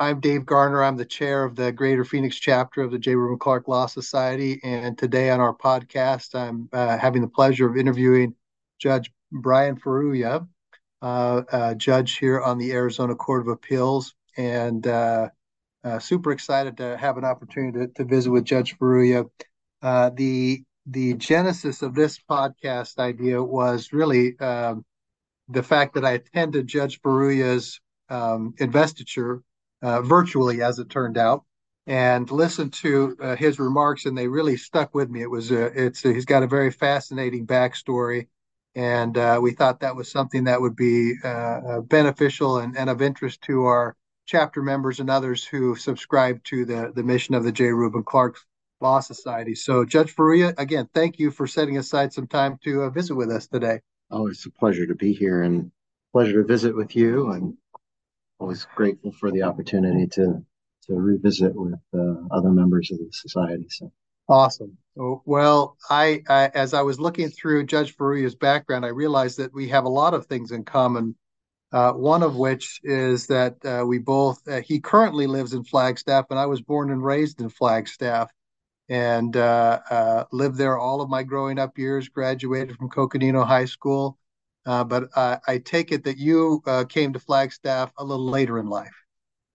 I'm Dave Garner. I'm the chair of the Greater Phoenix chapter of the J. Reuben Clark Law Society. And today on our podcast, I'm uh, having the pleasure of interviewing Judge Brian Furuya, uh, judge here on the Arizona Court of Appeals. And uh, uh super excited to have an opportunity to, to visit with Judge Furuya. Uh, the the genesis of this podcast idea was really um, the fact that I attended Judge Furuya's um, investiture uh, virtually, as it turned out, and listened to uh, his remarks, and they really stuck with me. It was uh, it's he's got a very fascinating backstory, and uh, we thought that was something that would be uh, beneficial and, and of interest to our chapter members and others who subscribe to the the mission of the J. Reuben Clark Law Society. So, Judge Furuya, again, thank you for setting aside some time to visit with us today. Oh, it's a pleasure to be here and pleasure to visit with you and always grateful for the opportunity to to revisit with uh, other members of the society. So awesome. Well, I, I, as I was looking through Judge Furuya's background, I realized that we have a lot of things in common. Uh, one of which is that uh, we both uh, he currently lives in Flagstaff, and I was born and raised in Flagstaff, and uh, uh, lived there all of my growing up years. Graduated from Coconino High School uh, but uh, I take it that you uh, came to Flagstaff a little later in life.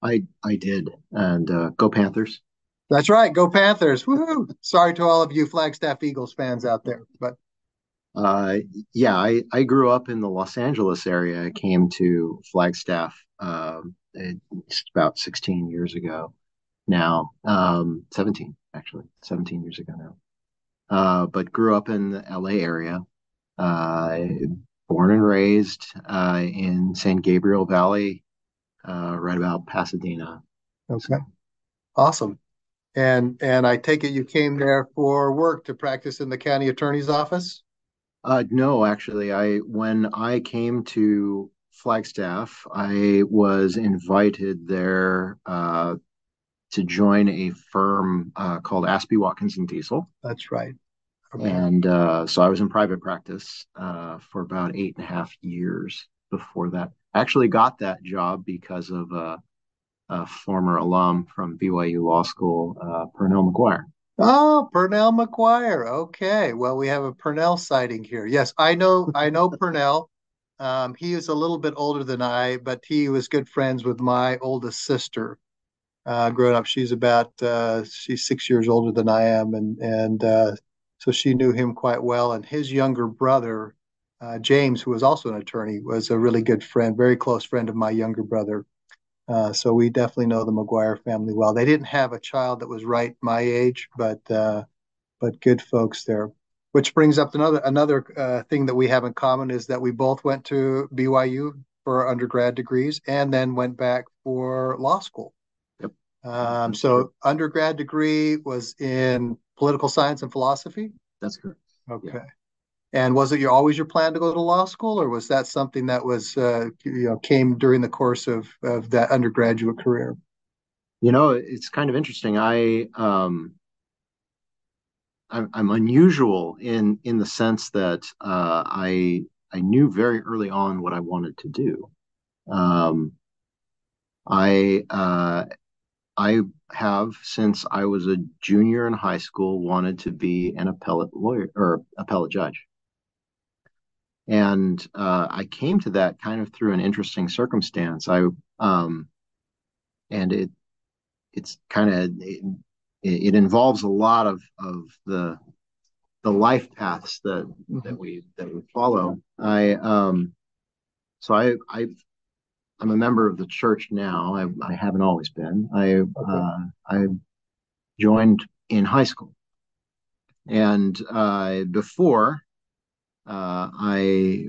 I I did, and uh, go Panthers. That's right, go Panthers! Woohoo! Sorry to all of you Flagstaff Eagles fans out there, but uh, yeah, I I grew up in the Los Angeles area. I came to Flagstaff um, about 16 years ago. Now, um, 17 actually, 17 years ago now. Uh, but grew up in the LA area. Uh, born and raised uh, in San Gabriel Valley, uh, right about Pasadena. Okay, awesome. And and I take it you came there for work to practice in the county attorney's office. Uh, no, actually, I when I came to Flagstaff, I was invited there uh, to join a firm uh, called Aspey Watkins and Diesel. That's right. And uh, so I was in private practice uh, for about eight and a half years before that. I actually, got that job because of a, a former alum from BYU Law School, uh, Pernell McGuire. Oh, Pernell McGuire. Okay. Well, we have a Pernell sighting here. Yes, I know. I know Pernell. Um, he is a little bit older than I, but he was good friends with my oldest sister. Uh, growing up, she's about uh, she's six years older than I am, and and uh, so she knew him quite well. And his younger brother, uh, James, who was also an attorney, was a really good friend, very close friend of my younger brother. Uh, so we definitely know the McGuire family well. They didn't have a child that was right my age, but uh, but good folks there. Which brings up another another uh, thing that we have in common is that we both went to BYU for our undergrad degrees and then went back for law school. Yep. Um, so undergrad degree was in political science and philosophy? That's correct. Okay. Yeah. And was it your always your plan to go to law school, or was that something that was uh, you know came during the course of of that undergraduate career? You know, it's kind of interesting. I um, I'm, I'm unusual in in the sense that uh, I I knew very early on what I wanted to do. Um, I uh, I have since I was a junior in high school wanted to be an appellate lawyer or appellate judge. And uh, I came to that kind of through an interesting circumstance. I um, and it it's kind of it, it, involves a lot of of the the life paths that that we that we follow. I um, so I I I'm a member of the church now. I, I haven't always been. I uh, I joined in high school, and uh, before uh, I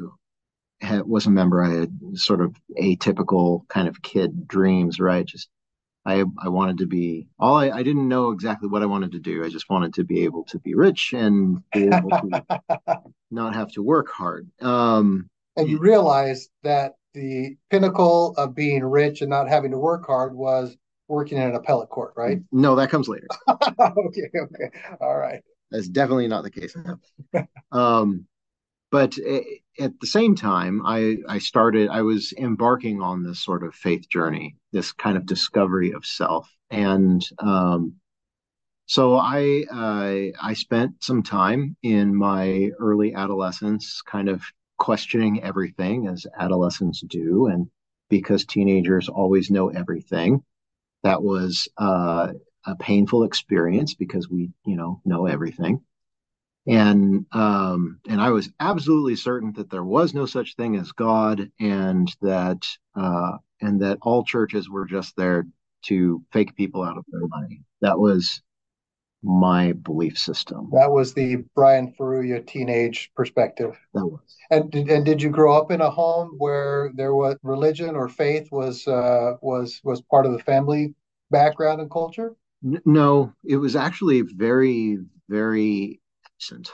had, was a member, I had sort of atypical kind of kid dreams, right? Just I I wanted to be all I, I didn't know exactly what I wanted to do. I just wanted to be able to be rich and be able to not have to work hard. Um, and you realize that the pinnacle of being rich and not having to work hard was working in an appellate court, right? No, that comes later. okay, okay, all right. That's definitely not the case. um, but at the same time, I I started. I was embarking on this sort of faith journey, this kind of discovery of self, and um, so I uh, I spent some time in my early adolescence, kind of questioning everything as adolescents do, and because teenagers always know everything, that was uh, a painful experience because we you know know everything and um, and I was absolutely certain that there was no such thing as God, and that uh, and that all churches were just there to fake people out of their money. That was my belief system. That was the Brian Furuya teenage perspective. That was. And did, and did you grow up in a home where there was religion or faith was uh, was was part of the family background and culture? No, it was actually very very absent.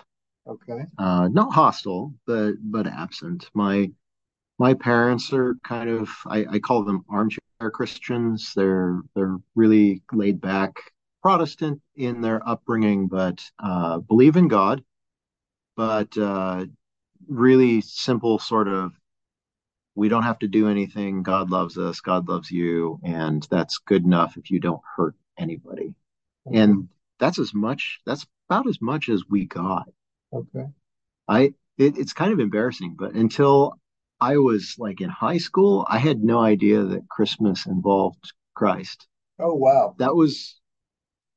Okay. Uh, not hostile, but but absent. My my parents are kind of I, I call them armchair Christians. They're they're really laid back Protestant in their upbringing, but uh, believe in God, but uh, really simple sort of we don't have to do anything. God loves us. God loves you, and that's good enough if you don't hurt anybody. Mm-hmm. And that's as much. That's about as much as we got. Okay. I it, it's kind of embarrassing, but until I was like in high school, I had no idea that Christmas involved Christ. Oh wow. That was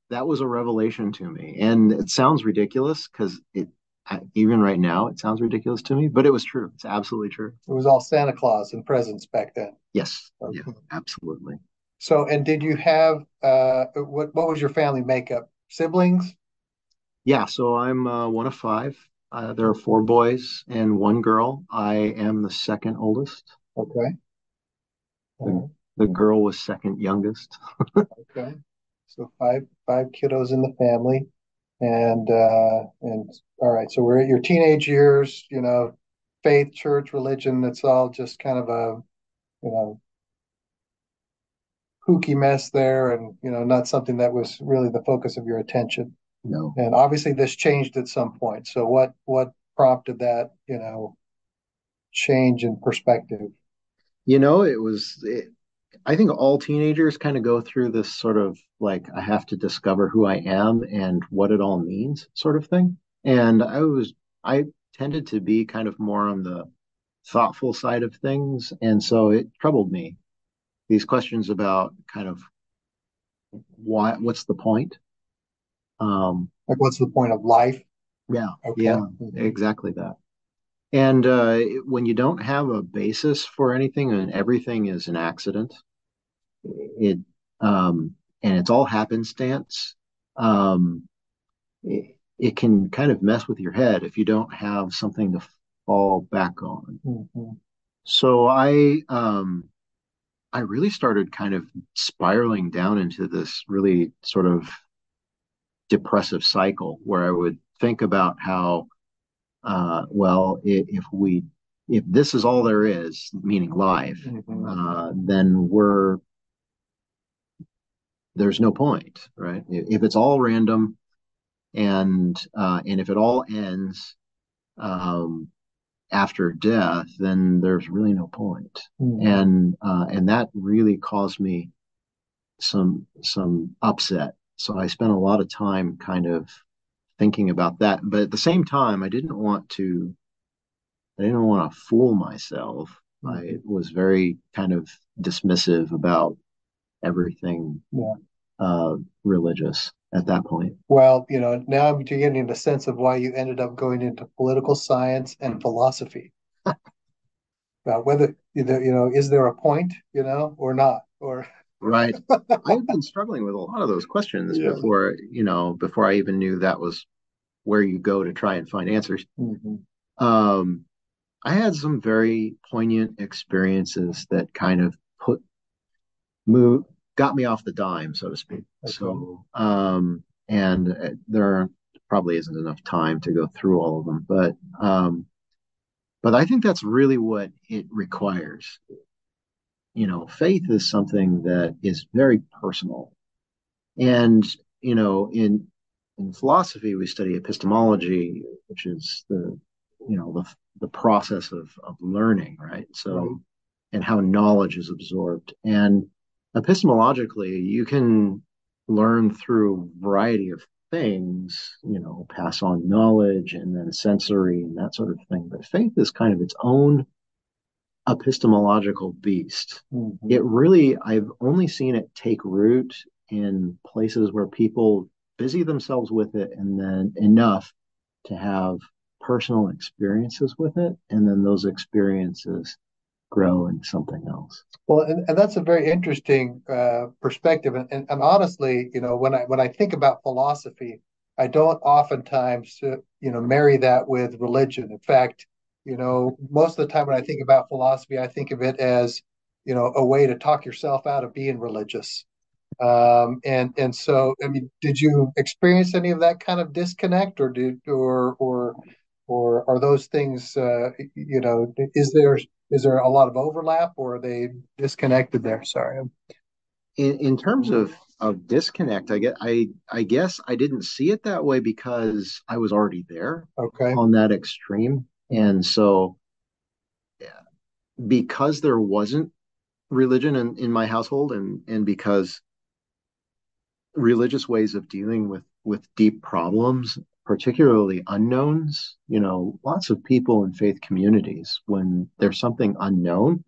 that was a revelation to me. And it sounds ridiculous because it even right now it sounds ridiculous to me, but it was true. It's absolutely true. It was all Santa Claus and presents back then. Yes. Okay. Yeah, absolutely. So, and did you have uh, what? What was your family makeup? Siblings? Yeah, so I'm uh, one of five. Uh, there are four boys and one girl. I am the second oldest. Okay. The, the girl was second youngest. okay. So five five kiddos in the family, and uh, and all right. So we're at your teenage years. You know, faith, church, religion. It's all just kind of a, you know, kooky mess there, and you know, not something that was really the focus of your attention. No. And obviously this changed at some point. So what what prompted that, you know, change in perspective? You know, it was it, I think all teenagers kind of go through this sort of like I have to discover who I am and what it all means sort of thing. And I was I tended to be kind of more on the thoughtful side of things and so it troubled me these questions about kind of why what's the point um, like, what's the point of life? Yeah, okay. yeah, exactly that. And uh, when you don't have a basis for anything and everything is an accident, it um, and it's all happenstance, um, it, it, can kind of mess with your head if you don't have something to fall back on. Mm-hmm. So I um, I really started kind of spiraling down into this really sort of depressive cycle where I would think about how, uh, well, if, if, we if this is all there is, meaning life, mm-hmm. uh, then we're there's no point, right? If it's all random, and uh, and if it all ends um, after death, then there's really no point. Mm-hmm. And uh, and that really caused me some some upset so I spent a lot of time kind of thinking about that. But at the same time, I didn't want to, I didn't want to fool myself. I mm-hmm. was very kind of dismissive about everything yeah. uh, religious at that point. Well, you know, now I'm getting a sense of why you ended up going into political science and philosophy. about whether you know, is there a point, you know, or not, or Right. I've been struggling with a lot of those questions yeah. before, you know, before I even knew that was where you go to try and find answers. Mm-hmm. Um, I had some very poignant experiences that kind of put move got me off the dime, so to speak. Okay. So, um, and uh, there probably isn't enough time to go through all of them, but um, but I think that's really what it requires you know, faith is something that is very personal. And, you know, in in philosophy, we study epistemology, which is the, you know, the the process of of learning, right? So, Right. and how knowledge is absorbed. And epistemologically, you can learn through a variety of things, you know, pass on knowledge and then sensory and that sort of thing. But faith is kind of its own epistemological beast. Mhm. It really, I've only seen it take root in places where people busy themselves with it and then enough to have personal experiences with it. And then those experiences grow into something else. Well, and, and that's a very interesting uh, perspective. And, and, and honestly, you know, when I when I think about philosophy, I don't oftentimes, uh, you know, marry that with religion. In fact, you know, most of the time when I think about philosophy, I think of it as, you know, a way to talk yourself out of being religious. Um, and and so, I mean, did you experience any of that kind of disconnect, or did or or or are those things, uh, you know, is there is there a lot of overlap, or are they disconnected there? Sorry. In in terms of of disconnect, I get I I guess I didn't see it that way because I was already there Okay. on that extreme. And so because there wasn't religion in, in my household and and because religious ways of dealing with with deep problems particularly unknowns you know lots of people in faith communities when there's something unknown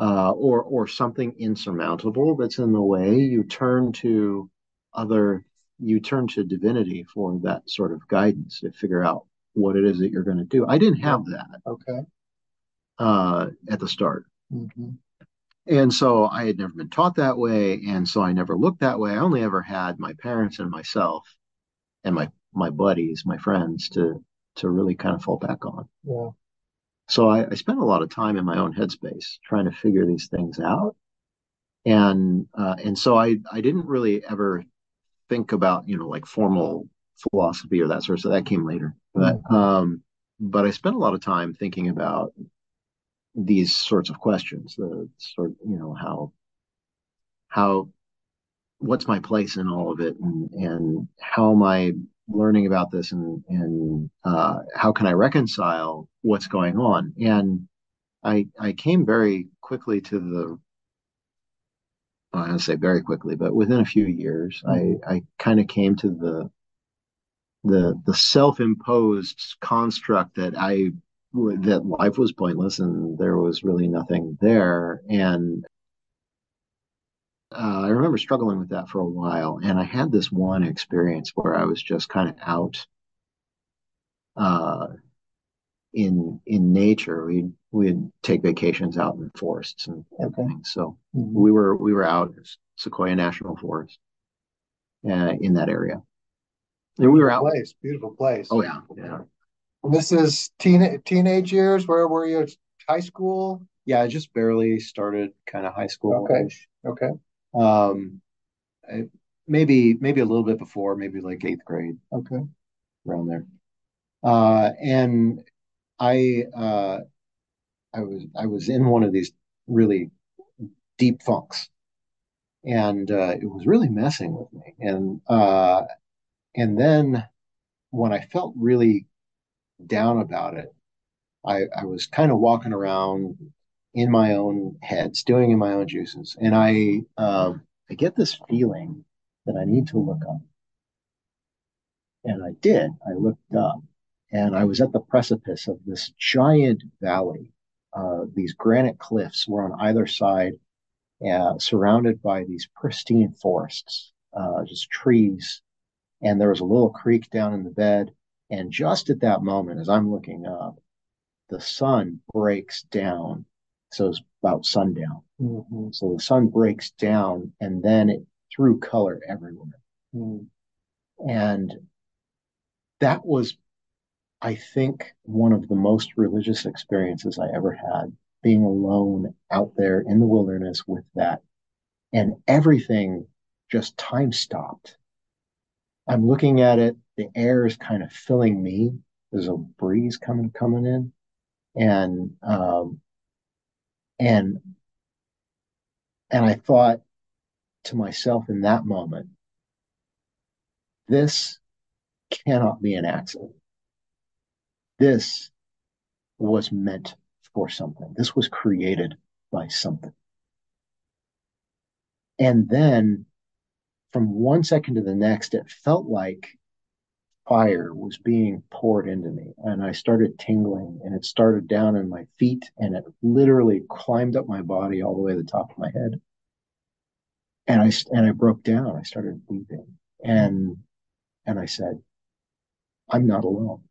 uh, or or something insurmountable that's in the way you turn to other you turn to divinity for that sort of guidance to figure out what it is that you're going to do i didn't have that Okay. uh, at the start hmm And so I had never been taught that way, and so I never looked that way. I only ever had my parents and myself and my my buddies, my friends to to really kind of fall back on. Yeah. So I, I spent a lot of time in my own headspace trying to figure these things out. And uh, and so I I didn't really ever think about, you know, like formal philosophy or that sort of stuff. That came later. But um but I spent a lot of time thinking about these sorts of questions, the sort you know, how how what's my place in all of it and and how am I learning about this and and uh, how can I reconcile what's going on? And I I came very quickly to the well, I don't say very quickly but within a few years I I kind of came to the the the self-imposed construct that I that life was pointless and there was really nothing there and uh, I remember struggling with that for a while, and I had this one experience where I was just kind of out uh, in in nature. We we'd take vacations out in forests and Okay. everything. So Mhm. we were we were out in Sequoia National Forest uh, in that area, and we were out. Place, beautiful place. Oh yeah, yeah, This is teen teenage years. Where were you? High school? yeah. I just barely started kind of high school. Okay. Okay. Um, I, maybe maybe a little bit before, maybe like eighth grade Okay. around there. Uh, and I uh, I was I was in one of these really deep funks, and uh, it was really messing with me. And uh, and then when I felt really down about it, I I was kind of walking around in my own head, stewing in my own juices, and I uh, I get this feeling that I need to look up, and I did. I looked up, and I was at the precipice of this giant valley. Uh, these granite cliffs were on either side uh, surrounded by these pristine forests, uh, just trees. And there was a little creek down in the bed. And just at that moment, as I'm looking up, the sun breaks down. So it's about sundown. Mhm. So the sun breaks down and then it threw color everywhere. Mhm. And that was, I think, one of the most religious experiences I ever had, being alone out there in the wilderness with that. And everything just time stopped. I'm looking at it, the air is kind of filling me. There's a breeze coming coming in. And um and and I thought to myself in that moment, this cannot be an accident. This was meant for something. This was created by something. And then from one second to the next, it felt like fire was being poured into me. And I started tingling, and it started down in my feet, and it literally climbed up my body all the way to the top of my head. And I and I broke down. I started weeping, and and I said, "I'm not alone."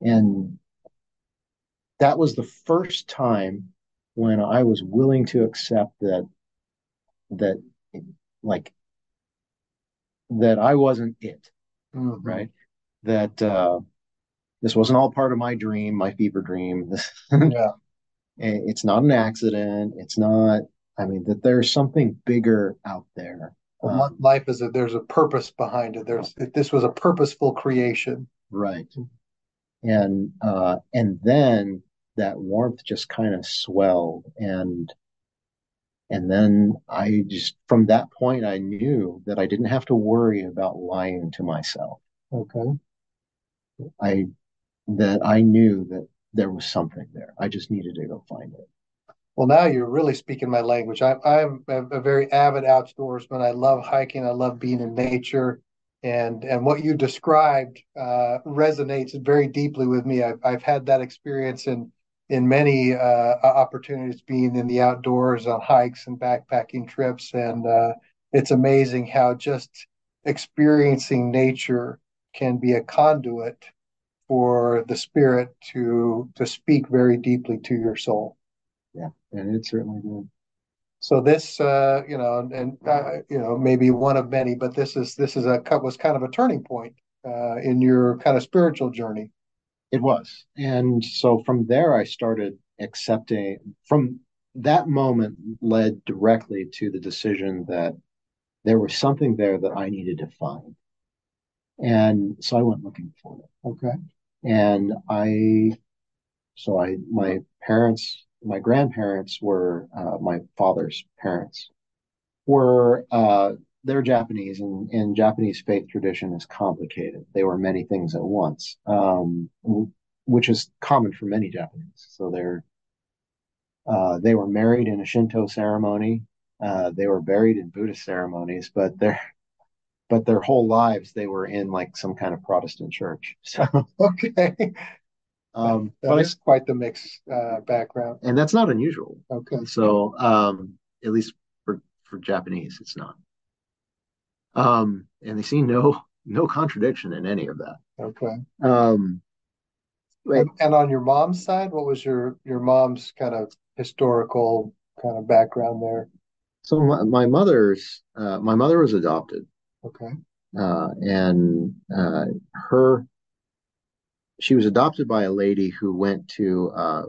And that was the first time when I was willing to accept that that like that I wasn't it, mm-hmm. right? That uh, this wasn't all part of my dream, my fever dream. yeah, it's not an accident. It's not. I mean, that there's something bigger out there. Well, um, life is that there's a purpose behind it. There's this was a purposeful creation, right? And uh, and then that warmth just kind of swelled and and then I just, from that point, I knew that I didn't have to worry about lying to myself. Okay. I, that I knew that there was something there. I just needed to go find it. Well, now you're really speaking my language. I, I'm a, very avid outdoorsman. I love hiking. I love being in nature, and and what you described uh, resonates very deeply with me. I've I've had that experience in in many uh, opportunities being in the outdoors on hikes and backpacking trips. And uh, it's amazing how just experiencing nature can be a conduit for the spirit to to speak very deeply to your soul. Yeah, and it certainly did. So this, uh, you know, and uh, you know, maybe one of many, but this is this is a was kind of a turning point uh, in your kind of spiritual journey. It was. And so from there, I started accepting, from that moment, led directly to the decision that there was something there that I needed to find. And so I went looking for it. Okay. And I, so I, my parents, my grandparents were uh, my father's parents, were uh, they're Japanese, and, and Japanese faith tradition is complicated. They were many things at once, um, which is common for many Japanese. So they're uh, they were married in a Shinto ceremony. Uh, they were buried in Buddhist ceremonies, but their but their whole lives they were in like some kind of Protestant church. So okay. Um, that but is I, quite the mixed uh, background, and that's not unusual. Okay. So, um, at least for for Japanese, it's not. Um, and they see no no contradiction in any of that. Okay. Um, and, and on your mom's side, what was your your mom's kind of historical kind of background there? So my, my mother's uh, my mother was adopted. Okay. Uh, and uh, her she was adopted by a lady who went to uh,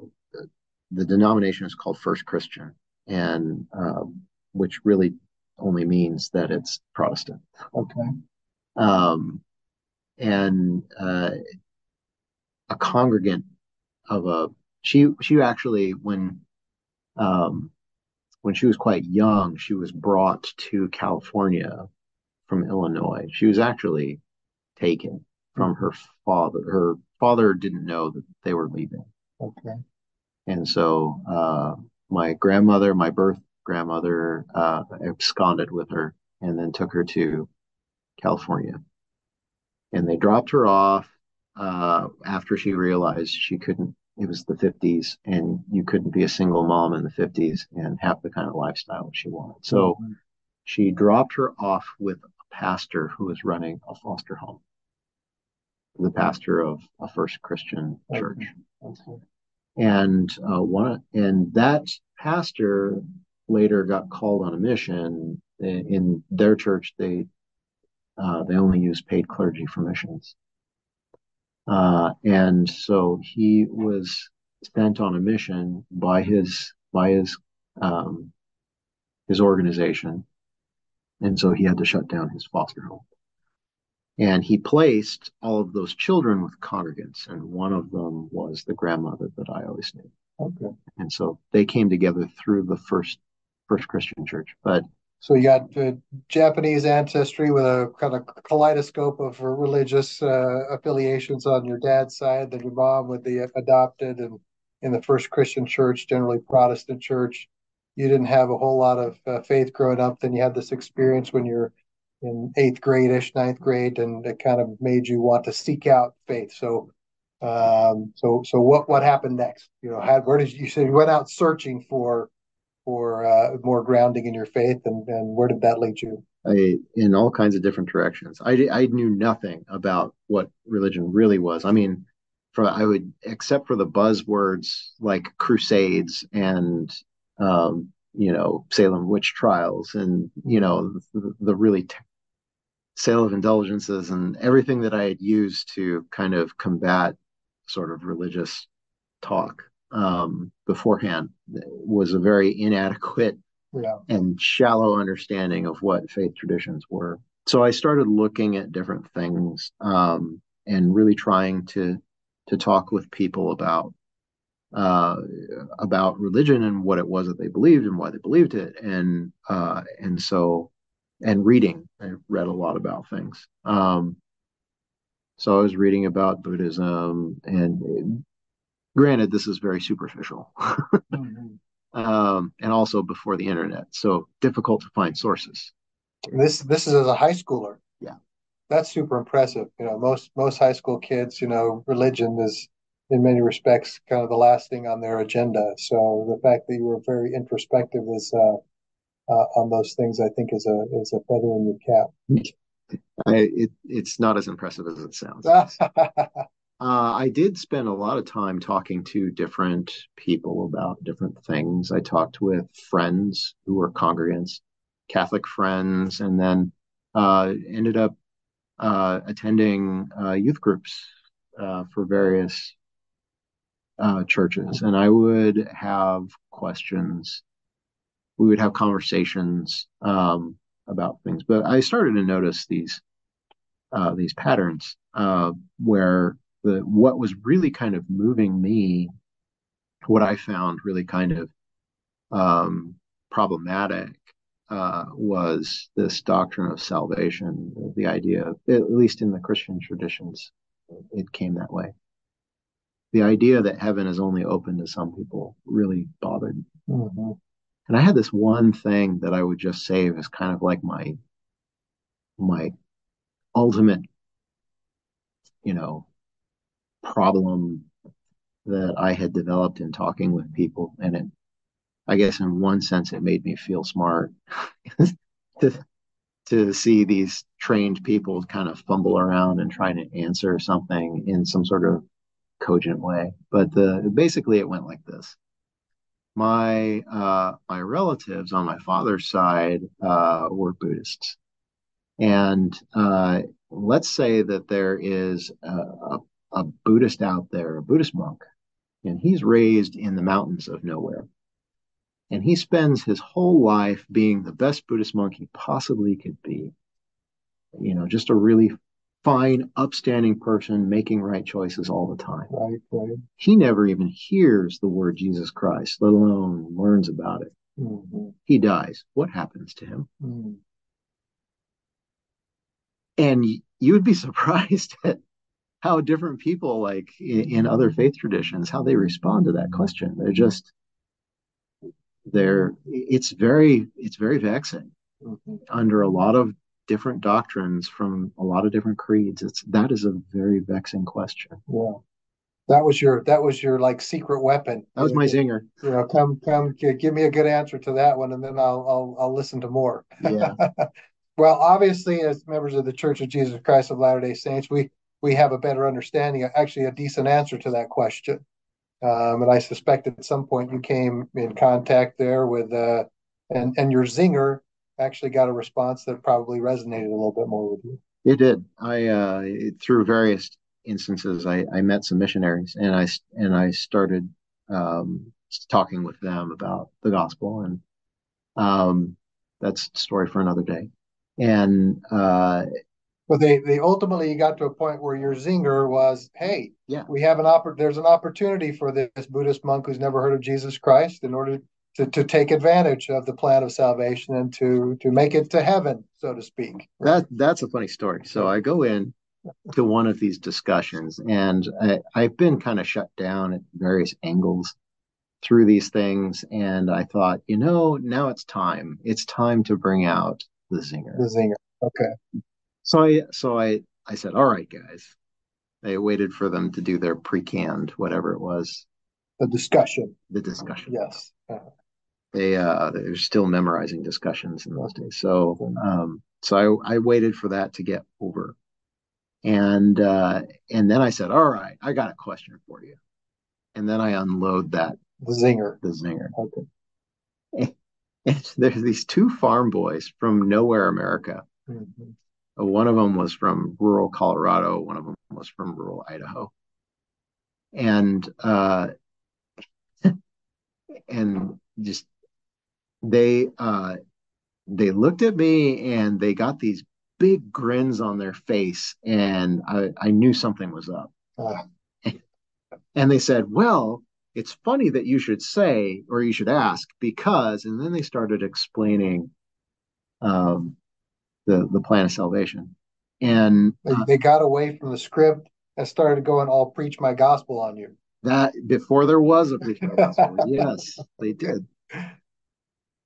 the denomination is called First Christian, and uh, which really only means that it's Protestant. Okay. Um, and uh, a congregant of a she she actually when um, when she was quite young she was brought to California from Illinois. She was actually taken from her father. Her father didn't know that they were leaving. Okay. And so uh, my grandmother, my birth grandmother uh, absconded with her and then took her to California. And they dropped her off uh, after she realized she couldn't, it was the 50s, and you couldn't be a single mom in the 50s and have the kind of lifestyle she wanted. So mm-hmm. she dropped her off with a pastor who was running a foster home, the pastor of a First Christian church. And uh, one, and that pastor later got called on a mission. In their church, they uh, they only use paid clergy for missions, uh, and so he was sent on a mission by his by his um, his organization, and so he had to shut down his foster home. And he placed all of those children with congregants, and one of them was the grandmother that I always knew. Okay. And so they came together through the first First Christian Church. But so you got uh, Japanese ancestry with a kind of kaleidoscope of religious uh, affiliations on your dad's side. Then your mom with the adopted and in the first Christian church, generally Protestant church. You didn't have a whole lot of uh, faith growing up. Then you had this experience when you're in eighth grade ish, ninth grade, and it kind of made you want to seek out faith. So, um, so, so what what happened next? You know, had where did you, you say you went out searching for for uh, more grounding in your faith, and, and where did that lead you? I, in all kinds of different directions. I, I knew nothing about what religion really was. I mean, for I would except for the buzzwords like crusades and um, you know Salem witch trials and you know the, the really t- sale of indulgences and everything that I had used to kind of combat sort of religious talk um, beforehand was a very inadequate yeah. and shallow understanding of what faith traditions were. So I started looking at different things um, and really trying to to talk with people about uh, about religion and what it was that they believed and why they believed it, and uh, and so and reading. I read a lot about things. Um, so I was reading about Buddhism and Granted, this is very superficial. mm-hmm. um, and also before the internet, so difficult to find sources. This this is as a high schooler. Yeah, that's super impressive. You know, most most high school kids, you know, religion is in many respects kind of the last thing on their agenda. So the fact that you were very introspective is uh, uh, on those things, I think, is a is a feather in your cap. I, it, it's not as impressive as it sounds. Uh, I did spend a lot of time talking to different people about different things. I talked with friends who were congregants, Catholic friends, and then uh, ended up uh, attending uh, youth groups uh, for various uh, churches. And I would have questions. We would have conversations um, about things. But I started to notice these these patterns where the what was really kind of moving me, what I found really kind of um, problematic uh, was this doctrine of salvation, the idea, at least in the Christian traditions, it came that way. The idea that heaven is only open to some people really bothered me. Mm-hmm. And I had this one thing that I would just save as kind of like my my ultimate, you know, problem that I had developed in talking with people. And it, I guess in one sense, it made me feel smart to, to see these trained people kind of fumble around and try to answer something in some sort of cogent way. But the, basically, it went like this. My uh, my relatives on my father's side uh, were Buddhists, and uh, let's say that there is a, a a Buddhist out there, a Buddhist monk, and he's raised in the mountains of nowhere. And he spends his whole life being the best Buddhist monk he possibly could be. You know, just a really fine, upstanding person making right choices all the time. Right, right. He never even hears the word Jesus Christ, let alone learns about it. Mm-hmm. He dies. What happens to him? Mm. And you would be surprised at how different people like in, in other faith traditions how they respond to that question. They're just they're it's very it's very vexing. Mm-hmm. under a lot of different doctrines from a lot of different creeds it's that is a very vexing question. Yeah. That was your that was your like secret weapon. That was my zinger. You know come come give me a good answer to that one and then i'll i'll, I'll listen to more. Yeah. Well obviously as members of the church of jesus christ of latter day saints we we have a better understanding, actually a decent answer to that question. Um, and I suspect at some point you came in contact there with, uh, and and your zinger actually got a response that probably resonated a little bit more with you. It did. I uh, through various instances, I, I met some missionaries, and I and I started um, talking with them about the gospel, and um, that's a story for another day. And uh, but they they ultimately got to a point where your zinger was, hey, yeah, we have an oppor- there's an opportunity for this Buddhist monk who's never heard of Jesus Christ in order to, to take advantage of the plan of salvation and to to make it to heaven, so to speak. That that's a funny story. So I go in to one of these discussions, and I, I've been kind of shut down at various angles through these things, and I thought, you know, now it's time. It's time to bring out the zinger. The zinger. Okay. So I so I I said, all right, guys. I waited for them to do their pre-canned, whatever it was. The discussion. The discussion. Yes. Uh-huh they uh they're still memorizing discussions in those days so um so i i waited for that to get over and uh and then i said all right i got a question for you and then i unload that the zinger the zinger okay and, and there's these two farm boys from nowhere america mm-hmm. One of them was from rural colorado one of them was from rural idaho and uh and just they uh, they looked at me and they got these big grins on their face, and I, I knew something was up. Uh. and they said, "Well, it's funny that you should say or you should ask because," and then they started explaining um, the the plan of salvation, and uh, they, they got away from the script and started going, "I'll preach my gospel on you." That before there was a preach my gospel, yes, they did.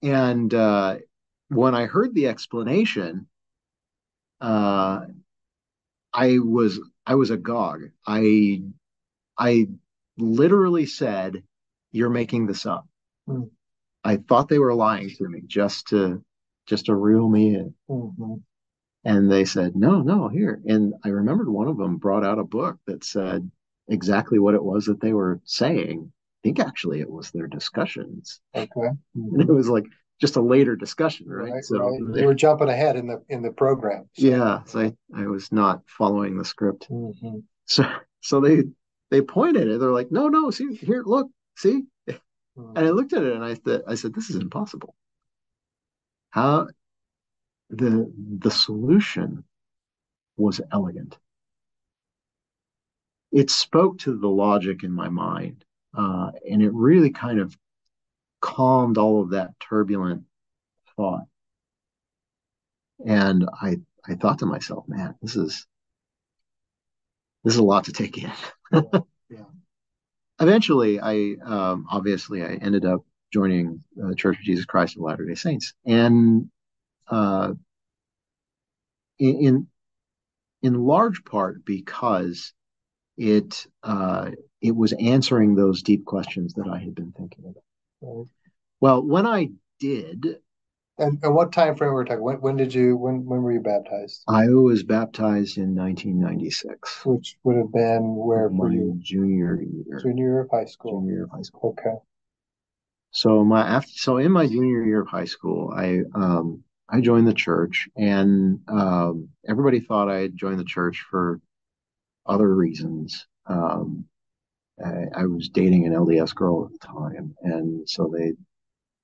And uh, when I heard the explanation, uh, I was I was agog. I I literally said, "You're making this up." Mm. I thought they were lying to me just to just to reel me in. Mm-hmm. And they said, "No, no, here." And I remembered one of them brought out a book that said exactly what it was that they were saying I think actually it was their discussions. Okay. Mm-hmm. And it was like just a later discussion, right? right so right. they were jumping ahead in the in the program. So. Yeah, so I, I was not following the script. Mm-hmm. So so they they pointed it. They're like, no, no, see here, look, see. Mm-hmm. And I looked at it and I th- I said, this is impossible. How the the solution was elegant. It spoke to the logic in my mind uh, and it really kind of calmed all of that turbulent thought. And I, I thought to myself, man, this is, this is a lot to take in. yeah. Eventually, I um, obviously I ended up joining the Church of Jesus Christ of Latter Day Saints, and uh, in in large part because it uh, it was answering those deep questions that I had been thinking about. Right. Well, when I did, and, and what time frame were we talking? When, when did you when when were you baptized? I was baptized in 1996, which would have been where my you? junior year. Junior year of high school. Junior year of high school. Okay. So my after so in my junior year of high school, I um I joined the church, and um, everybody thought I had joined the church for other reasons. Um, I, I, was dating an LDS girl at the time, and so they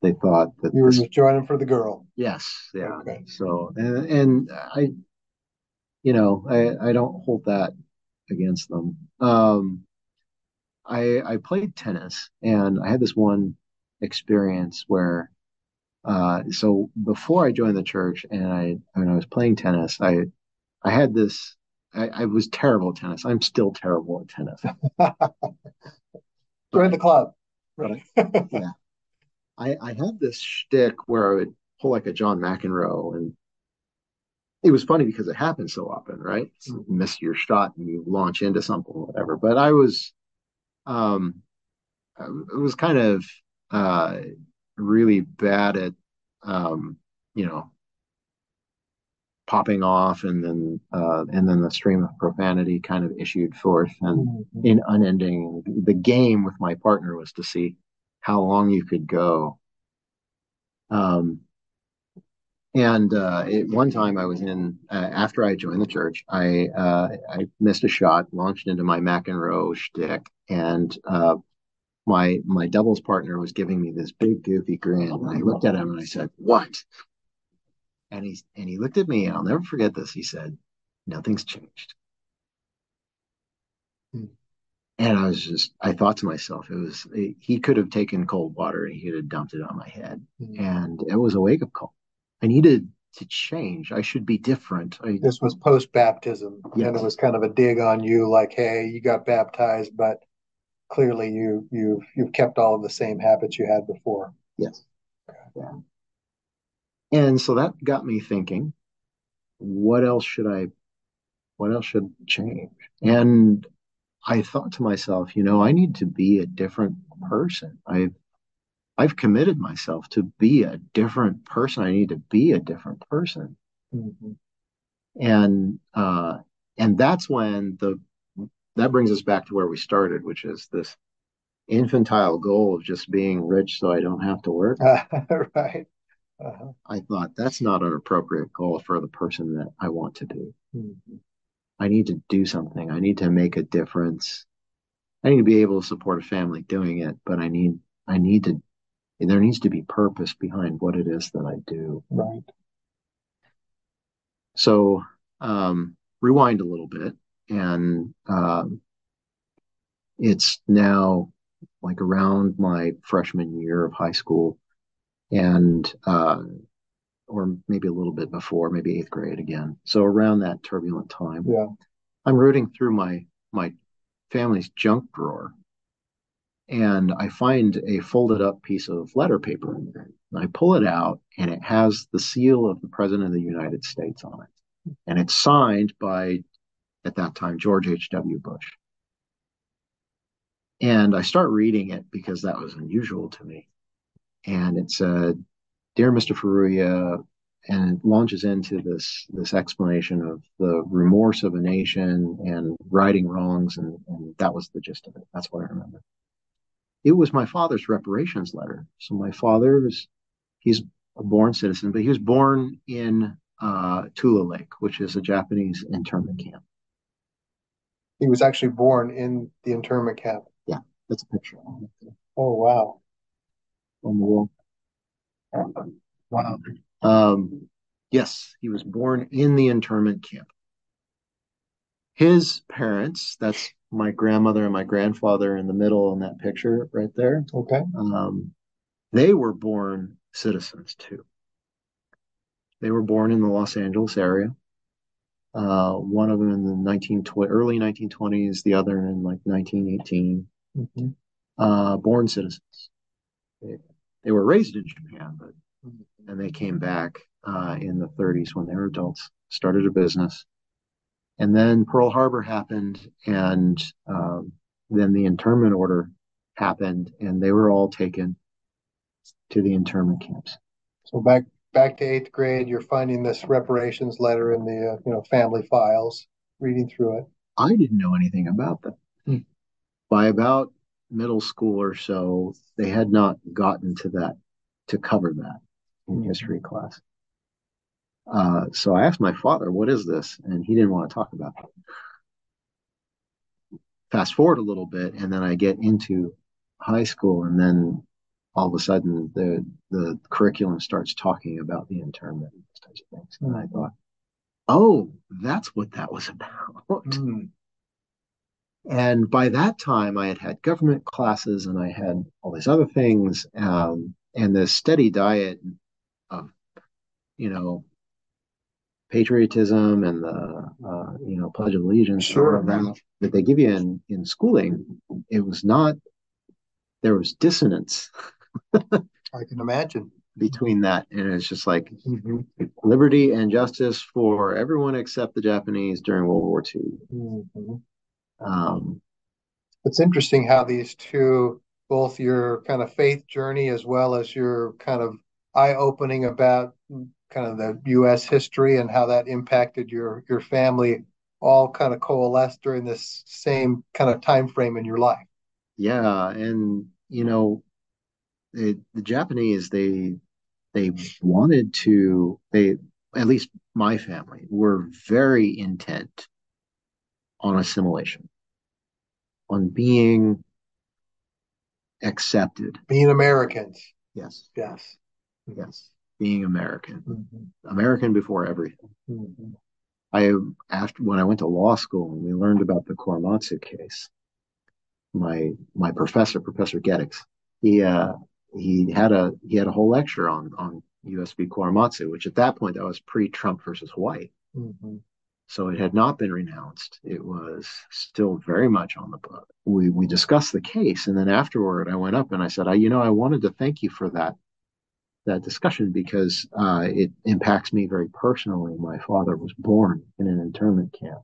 they thought that you were this, just joining for the girl. Yes, yeah. Okay. So and and I, you know, I I don't hold that against them. Um, I I played tennis, and I had this one experience where. Uh, so before I joined the church and I when I was playing tennis, I I had this I, I was terrible at tennis. I'm still terrible at tennis. Join the club. Right. yeah. I, I had this shtick where I would pull like a John McEnroe and it was funny because it happens so often, right? You miss your shot and you launch into something, whatever. But I was, um, it was kind of uh, really bad at, um, you know, popping off and then uh, and then the stream of profanity kind of issued forth and mm-hmm. in unending the game with my partner was to see how long you could go um and uh, it, one time I was in uh, after I joined the church, I uh, I missed a shot, launched into my mac McEnroe shtick, and uh, my my doubles partner was giving me this big goofy grin. And I looked at him and I said, "What?" and he and he looked at me and I'll never forget this. He said, "Nothing's changed." Hmm. and I was just, I thought to myself, it was, he could have taken cold water and he could have dumped it on my head. Mm-hmm. And it was a wake up call. I needed to change. I should be different. I, this was post baptism. Yes. And it was kind of a dig on you like, hey, you got baptized, but clearly you, you've you've kept all of the same habits you had before. Yes. Yeah. And so that got me thinking, what else should I, what else should change? And I thought to myself, you know, I need to be a different person. I've I've committed myself to be a different person. I need to be a different person. Mm-hmm. And uh, and that's when the that brings us back to where we started, which is this infantile goal of just being rich so I don't have to work. right. Uh-huh. I thought that's not an appropriate goal for the person that I want to be. Mm-hmm. I need to do something. I need to make a difference. I need to be able to support a family doing it, but I need I need to there needs to be purpose behind what it is that I do. Right. So um, rewind a little bit, and um, it's now like around my freshman year of high school, and uh, or maybe a little bit before, maybe eighth grade again. So around that turbulent time. Yeah. I'm rooting through my my family's junk drawer and I find a folded up piece of letter paper in there. And I pull it out and it has the seal of the President of the United States on it. And it's signed by, at that time, George H.W. Bush. And I start reading it because that was unusual to me. And it said, Dear Mr. Furuya, and it launches into this this explanation of the remorse of a nation and righting wrongs, and, and that was the gist of it. That's what I remember. It was my father's reparations letter. So my father was he's a born citizen, but he was born in uh, Tule Lake, which is a Japanese internment camp. He was actually born in the internment camp. Yeah, that's a picture. Oh wow! On the wall. Wow. Um, yes, he was born in the internment camp. His parents, that's my grandmother and my grandfather in the middle in that picture right there. Okay. Um, they were born citizens too. They were born in the Los Angeles area. Uh, one of them in the 19 early 1920s, the other in like 1918. Mm-hmm. Uh, born citizens. They, they, were raised in Japan, but and they came back uh, in the 30s when they were adults, started a business. And then Pearl Harbor happened, and um, then the internment order happened, and they were all taken to the internment camps. So back back to eighth grade, you're finding this reparations letter in the uh, you know family files, reading through it. I didn't know anything about them. Hmm. By about middle school or so, they had not gotten to that to cover that in history class. Uh, so I asked my father, "What is this?" And he didn't want to talk about it. Fast forward a little bit, and then I get into high school, and then all of a sudden the the curriculum starts talking about the internment and those types of things, and I thought, "Oh, that's what that was about." Mm. And by that time, I had had government classes, and I had all these other things, um, and this steady diet of you know patriotism and the uh, you know pledge of allegiance sure. that that they give you in in schooling it was not there was dissonance i can imagine between that and it's just like mm-hmm. liberty and justice for everyone except the japanese during world war ii mm-hmm. um, it's interesting how these two both your kind of faith journey as well as your kind of eye-opening about kind of the U.S. history and how that impacted your your family all kind of coalesced during this same kind of time frame in your life. Yeah, and you know, it, the Japanese they they wanted to they at least my family were very intent on assimilation, on being accepted, being Americans. Yes. Yes. Yes being American, mm-hmm. American before everything. Mm-hmm. I after when I went to law school and we learned about the Korematsu case, my my professor, Professor Geddix, he uh, he had a he had a whole lecture on on U.S. v. Korematsu, which at that point that was pre-Trump versus Hawaii. Mm-hmm. So it had not been renounced. It was still very much on the book. We we discussed the case, and then afterward, I went up and I said, I, you know, I wanted to thank you for that that discussion because uh, it impacts me very personally. My father was born in an internment camp.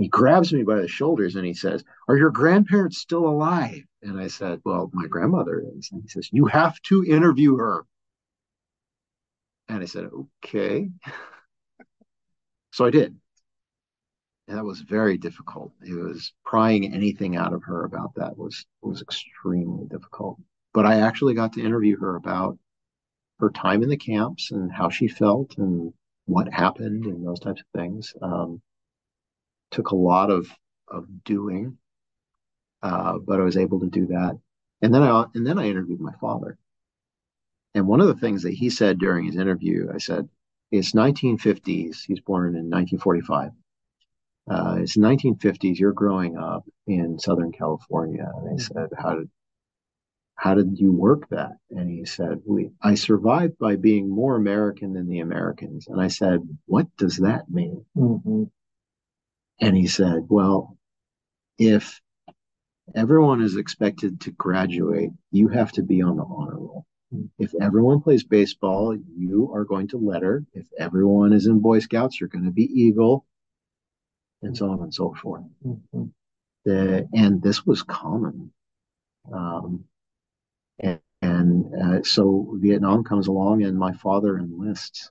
He grabs me by the shoulders and he says, "Are your grandparents still alive?" And I said, "Well, my grandmother is." And he says, "You have to interview her." And I said, "Okay." so I did and that was very difficult. It was prying anything out of her about that was was extremely difficult. But I actually got to interview her about her time in the camps and how she felt and what happened and those types of things. Um, took a lot of of doing, uh, but I was able to do that. And then I and then I interviewed my father. And one of the things that he said during his interview, I said, "It's 1950s. He's born in 1945." uh, it's 1950s. You're growing up in Southern California. And they mm-hmm. said, how did, how did you work that? And he said, we, I survived by being more American than the Americans. And I said, what does that mean? Mm-hmm. And he said, well, if everyone is expected to graduate, you have to be on the honor roll. Mm-hmm. If everyone plays baseball, you are going to letter. If everyone is in Boy Scouts, you're going to be Eagle and so on and so forth. Mm-hmm. The, and this was common. Um, and, and uh, so Vietnam comes along, and my father enlists.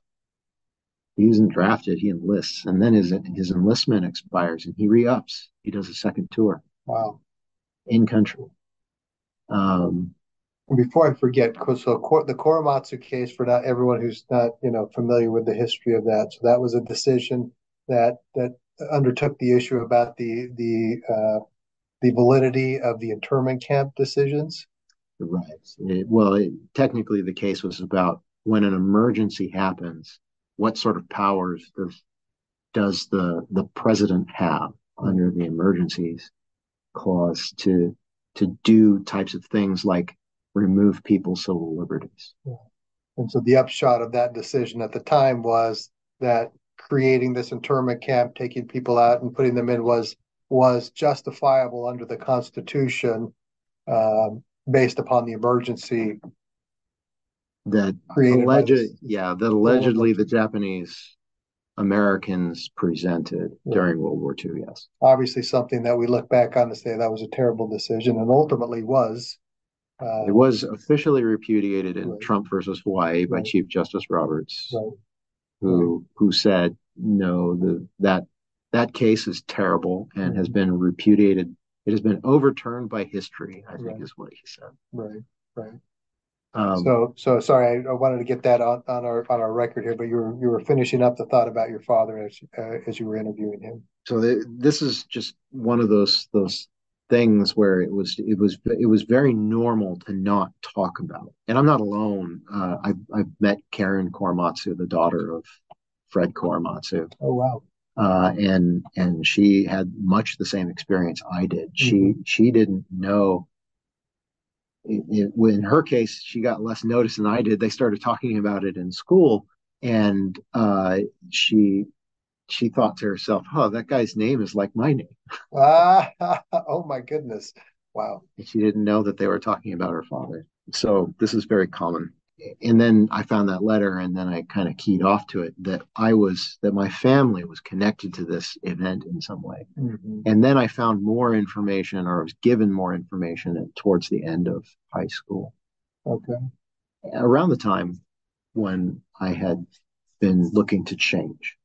He isn't drafted; he enlists, and then his his enlistment expires, and he re-ups. He does a second tour. Wow! In country. Um, before I forget, so the Korematsu case for not everyone who's not you know familiar with the history of that. So that was a decision that that undertook the issue about the the uh, the validity of the internment camp decisions. Right. It, well, it, technically, the case was about when an emergency happens, what sort of powers does does the the president have under the emergencies clause to to do types of things like remove people's civil liberties. Yeah. And so the upshot of that decision at the time was that creating this internment camp, taking people out and putting them in was was justifiable under the Constitution, um, based upon the emergency that alleged, yeah, that allegedly the Japanese Americans presented yeah. during World War II. Yes, obviously something that we look back on to say that was a terrible decision, and ultimately was. Uh, it was officially repudiated in right. Trump versus Hawaii by right. Chief Justice Roberts. Right who who said no the that that case is terrible and has been repudiated it has been overturned by history i think is what he said right right um, so so sorry I, I, wanted to get that on, on our on our record here but you were you were finishing up the thought about your father as uh, as you were interviewing him so this is just one of those those things where it was it was it was very normal to not talk about. And I'm not alone. Uh, I've I've met Karen Korematsu, the daughter of Fred Korematsu. Oh wow. Uh, and and she had much the same experience I did. She mm-hmm. she didn't know. It, it, in her case, she got less notice than I did. They started talking about it in school, and uh, she she thought to herself, "Oh, that guy's name is like my name." Ah, oh my goodness! Wow. And she didn't know that they were talking about her father. So this is very common. And then I found that letter, and then I kind of keyed off to it that I was that my family was connected to this event in some way. Mm-hmm. And then I found more information, or was given more information towards the end of high school. Okay. Around the time when I had been looking to change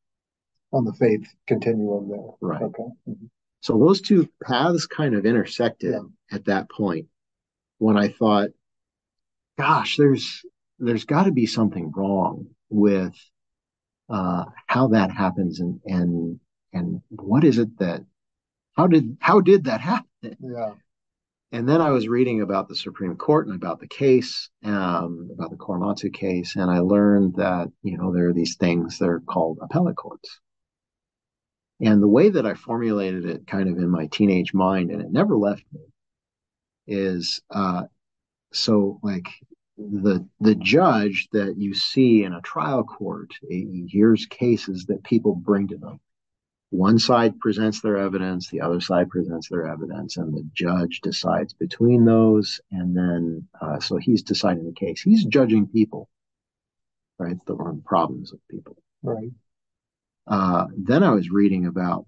on the faith continuum there. Right. Okay. Mm-hmm. So those two paths kind of intersected yeah. at that point when I thought, gosh, there's there's got to be something wrong with uh, how that happens and and and what is it that how did how did that happen? Yeah. And then I was reading about the Supreme Court and about the case, um, about the Korematsu case, and I learned that you know there are these things that are called appellate courts, and the way that I formulated it kind of in my teenage mind, and it never left me, is uh, so like the the judge that you see in a trial court he hears cases that people bring to them. One side presents their evidence the other side presents their evidence and the judge decides between those and then uh, so he's deciding the case. He's judging people right the problems of people. Right. Uh, then i was reading about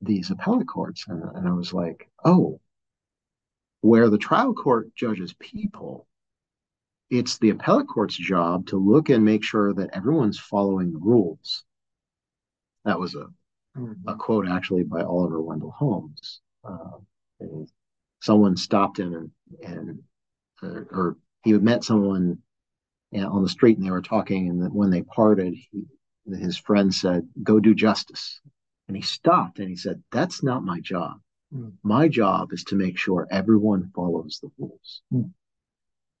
these appellate courts and, and i was like oh where the trial court judges people it's the appellate court's job to look and make sure that everyone's following the rules. That was a mm-hmm. a quote actually by Oliver Wendell Holmes. Uh, someone stopped him and and uh, or he met someone on the street and they were talking and when they parted he, his friend said go do justice and he stopped and he said that's not my job mm. my job is to make sure everyone follows the rules mm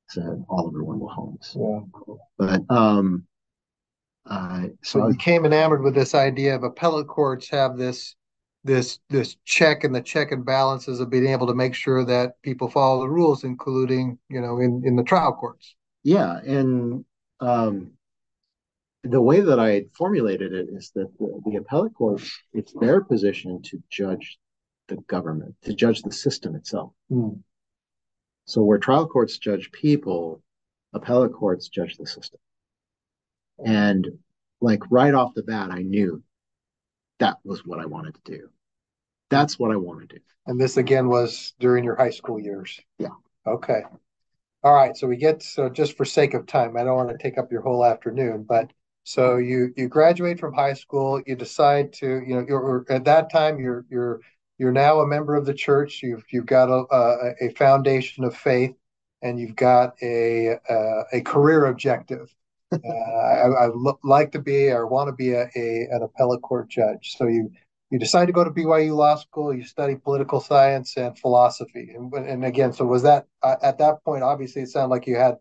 said Oliver Wendell Holmes. Yeah. But um, uh, so, I became enamored with this idea of appellate courts have this this this check and the check and balances of being able to make sure that people follow the rules, including you know in in the trial courts. Yeah, and um, the way that I formulated it is that the, the appellate courts it's their position to judge the government, to judge the system itself. Mm. So where trial courts judge people, appellate courts judge the system. And like right off the bat, I knew that was what I wanted to do. That's what I wanted to do. And this again was during your high school years. Yeah. Okay. All right. So we get so just for sake of time, I don't want to take up your whole afternoon, but so you you graduate from high school, you decide to you know you're at that time you're you're you're now a member of the church. You've you've got a a, a foundation of faith, and you've got a a, a career objective. uh, I, I like to be or want to be a, a an appellate court judge. So you you decide to go to BYU Law School. You study political science and philosophy. And, and again, so was that uh, at that point? Obviously, it sounded like you had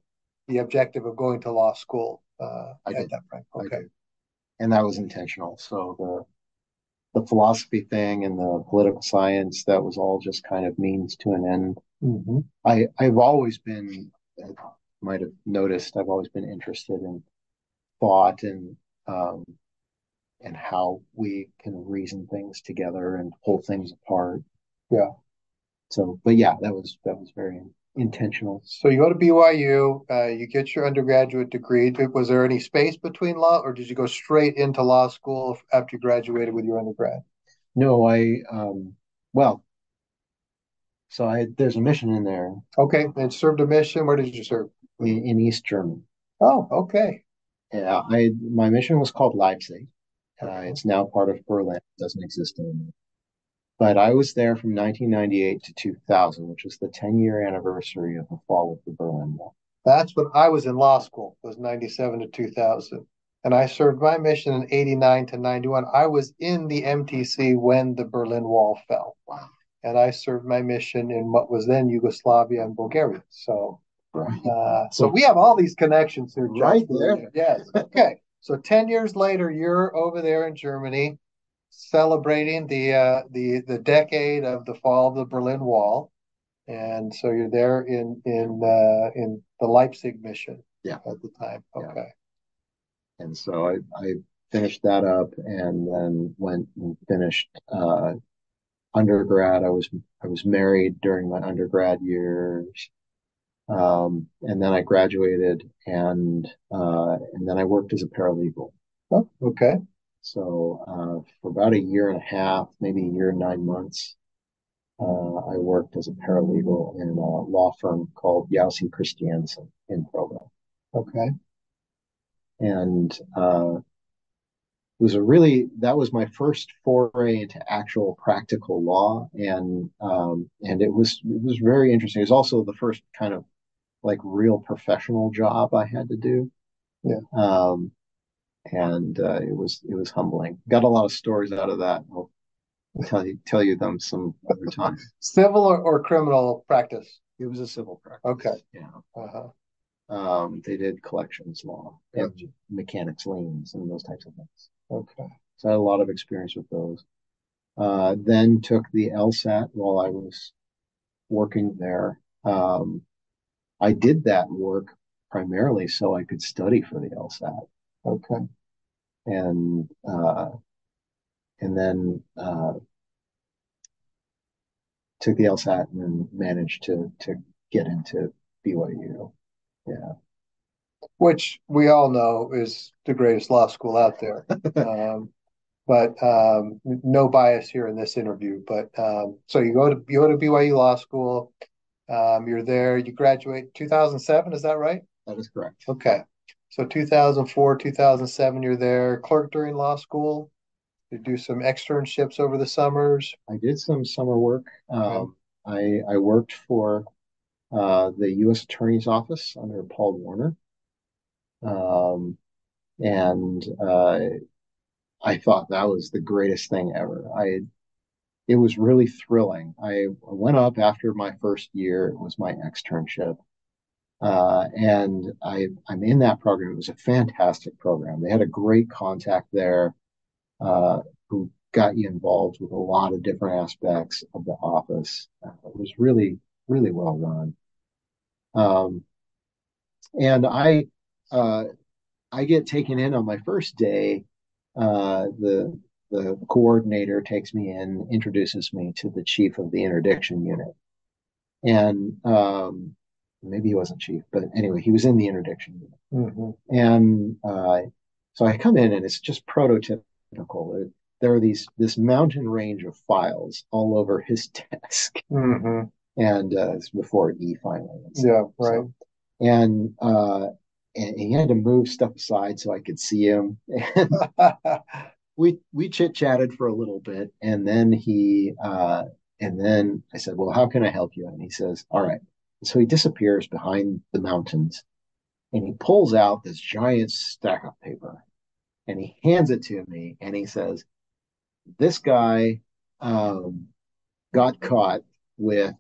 the objective of going to law school. Uh, I at did. that point. Okay, and that was intentional. So the philosophy thing and the political science that was all just kind of means to an end. Mm-hmm. i i've always been might have noticed i've always been interested in thought and um, and how we can reason things together and pull things apart. Yeah. So but yeah that was that was very intentional. So you go to byu uh, you get your undergraduate degree. Was there any space between law or did you go straight into law school after you graduated with your undergrad? No i um well so i there's a mission in there. Okay and served a mission. Where did you serve? In, in east germany. Oh okay. Yeah i my mission was called leipzig. Uh, it's now part of berlin. It doesn't exist anymore but I was there from 1998 to 2000, which was the 10 year anniversary of the fall of the Berlin Wall. That's when I was in law school, was 97 to 2000. And I served my mission in 89 to 91. I was in the MTC when the Berlin Wall fell. Wow. And I served my mission in what was then Yugoslavia and Bulgaria. So, right. uh, so we have all these connections here. Right there. Yes. Okay. So 10 years later, you're over there in Germany celebrating the uh, the the decade of the fall of the Berlin Wall, and so you're there in in uh, in the Leipzig mission. Yeah. At the time. Okay. Yeah. And so I I finished that up and then went and finished uh, undergrad. I was I was married during my undergrad years. Um, and then I graduated and uh, and then I worked as a paralegal. Oh, okay. So uh, for about a year and a half, maybe a year and nine months, uh, I worked as a paralegal in a law firm called Jausi Christiansen in Provo. Okay. And uh, it was a really that was my first foray into actual practical law, and um, and it was it was very interesting. It was also the first kind of like real professional job I had to do. Yeah. Um, and uh, it was it was humbling. Got a lot of stories out of that. I'll tell you tell you them some other time. Civil or, or criminal practice? It was a civil practice. Okay. Yeah. Uh-huh. Um, they did collections law and mechanics liens and those types of things. Okay. So I had a lot of experience with those. Uh, then took the LSAT while I was working there um, I did that work primarily so I could study for the LSAT. Okay. And uh, and then uh, took the LSAT and then managed to to get into BYU. Yeah. Which we all know is the greatest law school out there. um, but um, no bias here in this interview. But um, so you go to you go to BYU Law School. Um, you're there. You graduate 2007. Is that right? That is correct. Okay. So 2004, 2007, you're there. Clerk during law school. You do some externships over the summers. I did some summer work. Um, I I worked for uh, the U.S. Attorney's Office under Paul Warner, um, and uh, I thought that was the greatest thing ever. I it was really thrilling. I went up after my first year. It was my externship. Uh, and I, I'm in that program. It was a fantastic program. They had a great contact there uh, who got you involved with a lot of different aspects of the office. Uh, it was really, really well run. Um, and I, uh, I get taken in on my first day uh, the the coordinator takes me in, introduces me to the chief of the interdiction unit, and um, maybe he wasn't chief, but anyway, he was in the interdiction unit, mm-hmm. and uh, so I come in and it's just prototypical. There are these this mountain range of files all over his desk, mm-hmm. and uh, it's before e-filing. Yeah, right. So, and uh, and he had to move stuff aside so I could see him. we we chit chatted for a little bit, and then he uh, and then I said, "Well, how can I help you?" And he says, "All right." So he disappears behind the mountains, and he pulls out this giant stack of paper, and he hands it to me, and he says, "This guy um, got caught with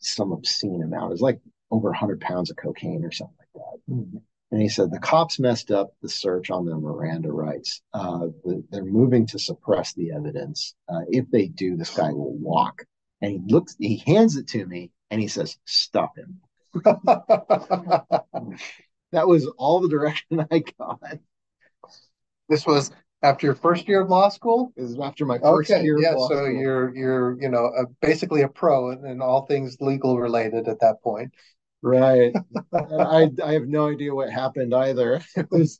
some obscene amount. It was like over 100 pounds of cocaine or something like that." Mm-hmm. And he said the cops messed up the search on their Miranda rights. Uh, they're moving to suppress the evidence. Uh, if they do, this guy will walk. And he looks, he hands it to me, and he says, "Stop him." that was all the direction I got. This was after your first year of law school. This is after my first okay, year. Yeah, so school. you're you're you know a, basically a pro in, in all things legal related at that point. Right. I I have no idea what happened either. It was,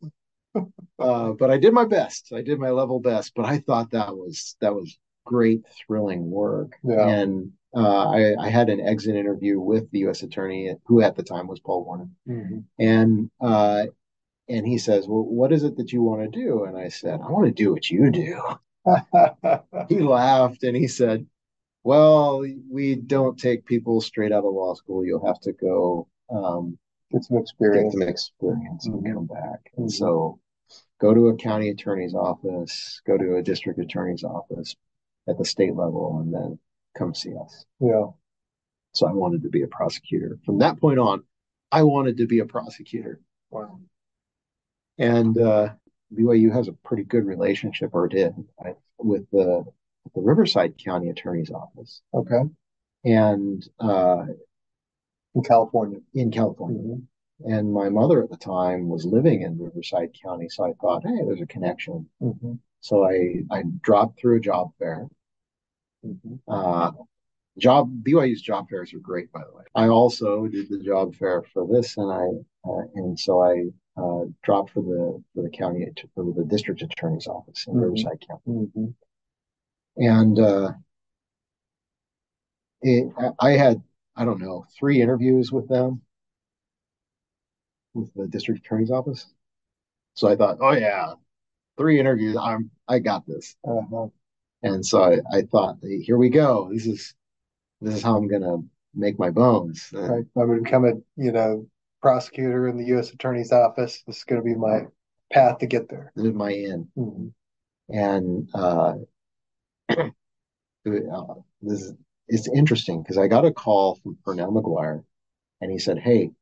uh, but I did my best. I did my level best. But I thought that was that was great, thrilling work. Yeah. And uh, I, I had an exit interview with the U.S. attorney, who at the time was Paul Warner, mm-hmm. and uh, and he says, "Well, what is it that you want to do?" And I said, "I want to do what you do." he laughed and he said, well, we don't take people straight out of law school. You'll have to go um, get some experience, get some experience, mm-hmm. and come back. And mm-hmm. so, go to a county attorney's office, go to a district attorney's office at the state level, and then come see us. Yeah. So I wanted to be a prosecutor. From that point on, I wanted to be a prosecutor. Wow. And uh, BYU has a pretty good relationship, or did, with the the Riverside County Attorney's Office. Okay. And uh, in California. In California. Mm-hmm. And my mother at the time was living in Riverside County, so I thought, hey, there's a connection. Mm-hmm. So I I dropped through a job fair. Mm-hmm. Uh, job BYU's job fairs are great, by the way. I also did the job fair for this, and I uh, and so I uh, dropped for the for the county for the district attorney's office in mm-hmm. Riverside County. Mm-hmm and uh, it, I had I don't know three interviews with them with the district attorney's office. So I thought, oh yeah, three interviews. I'm I got this. Uh-huh. And so I, I thought, here we go. This is this is how I'm gonna make my bones. Right. I'm gonna become a you know prosecutor in the U.S. Attorney's Office. This is gonna be my path to get there. This is my end. Mm-hmm. And uh, uh, this is, it's interesting because I got a call from Pernell McGuire, and he said, "Hey,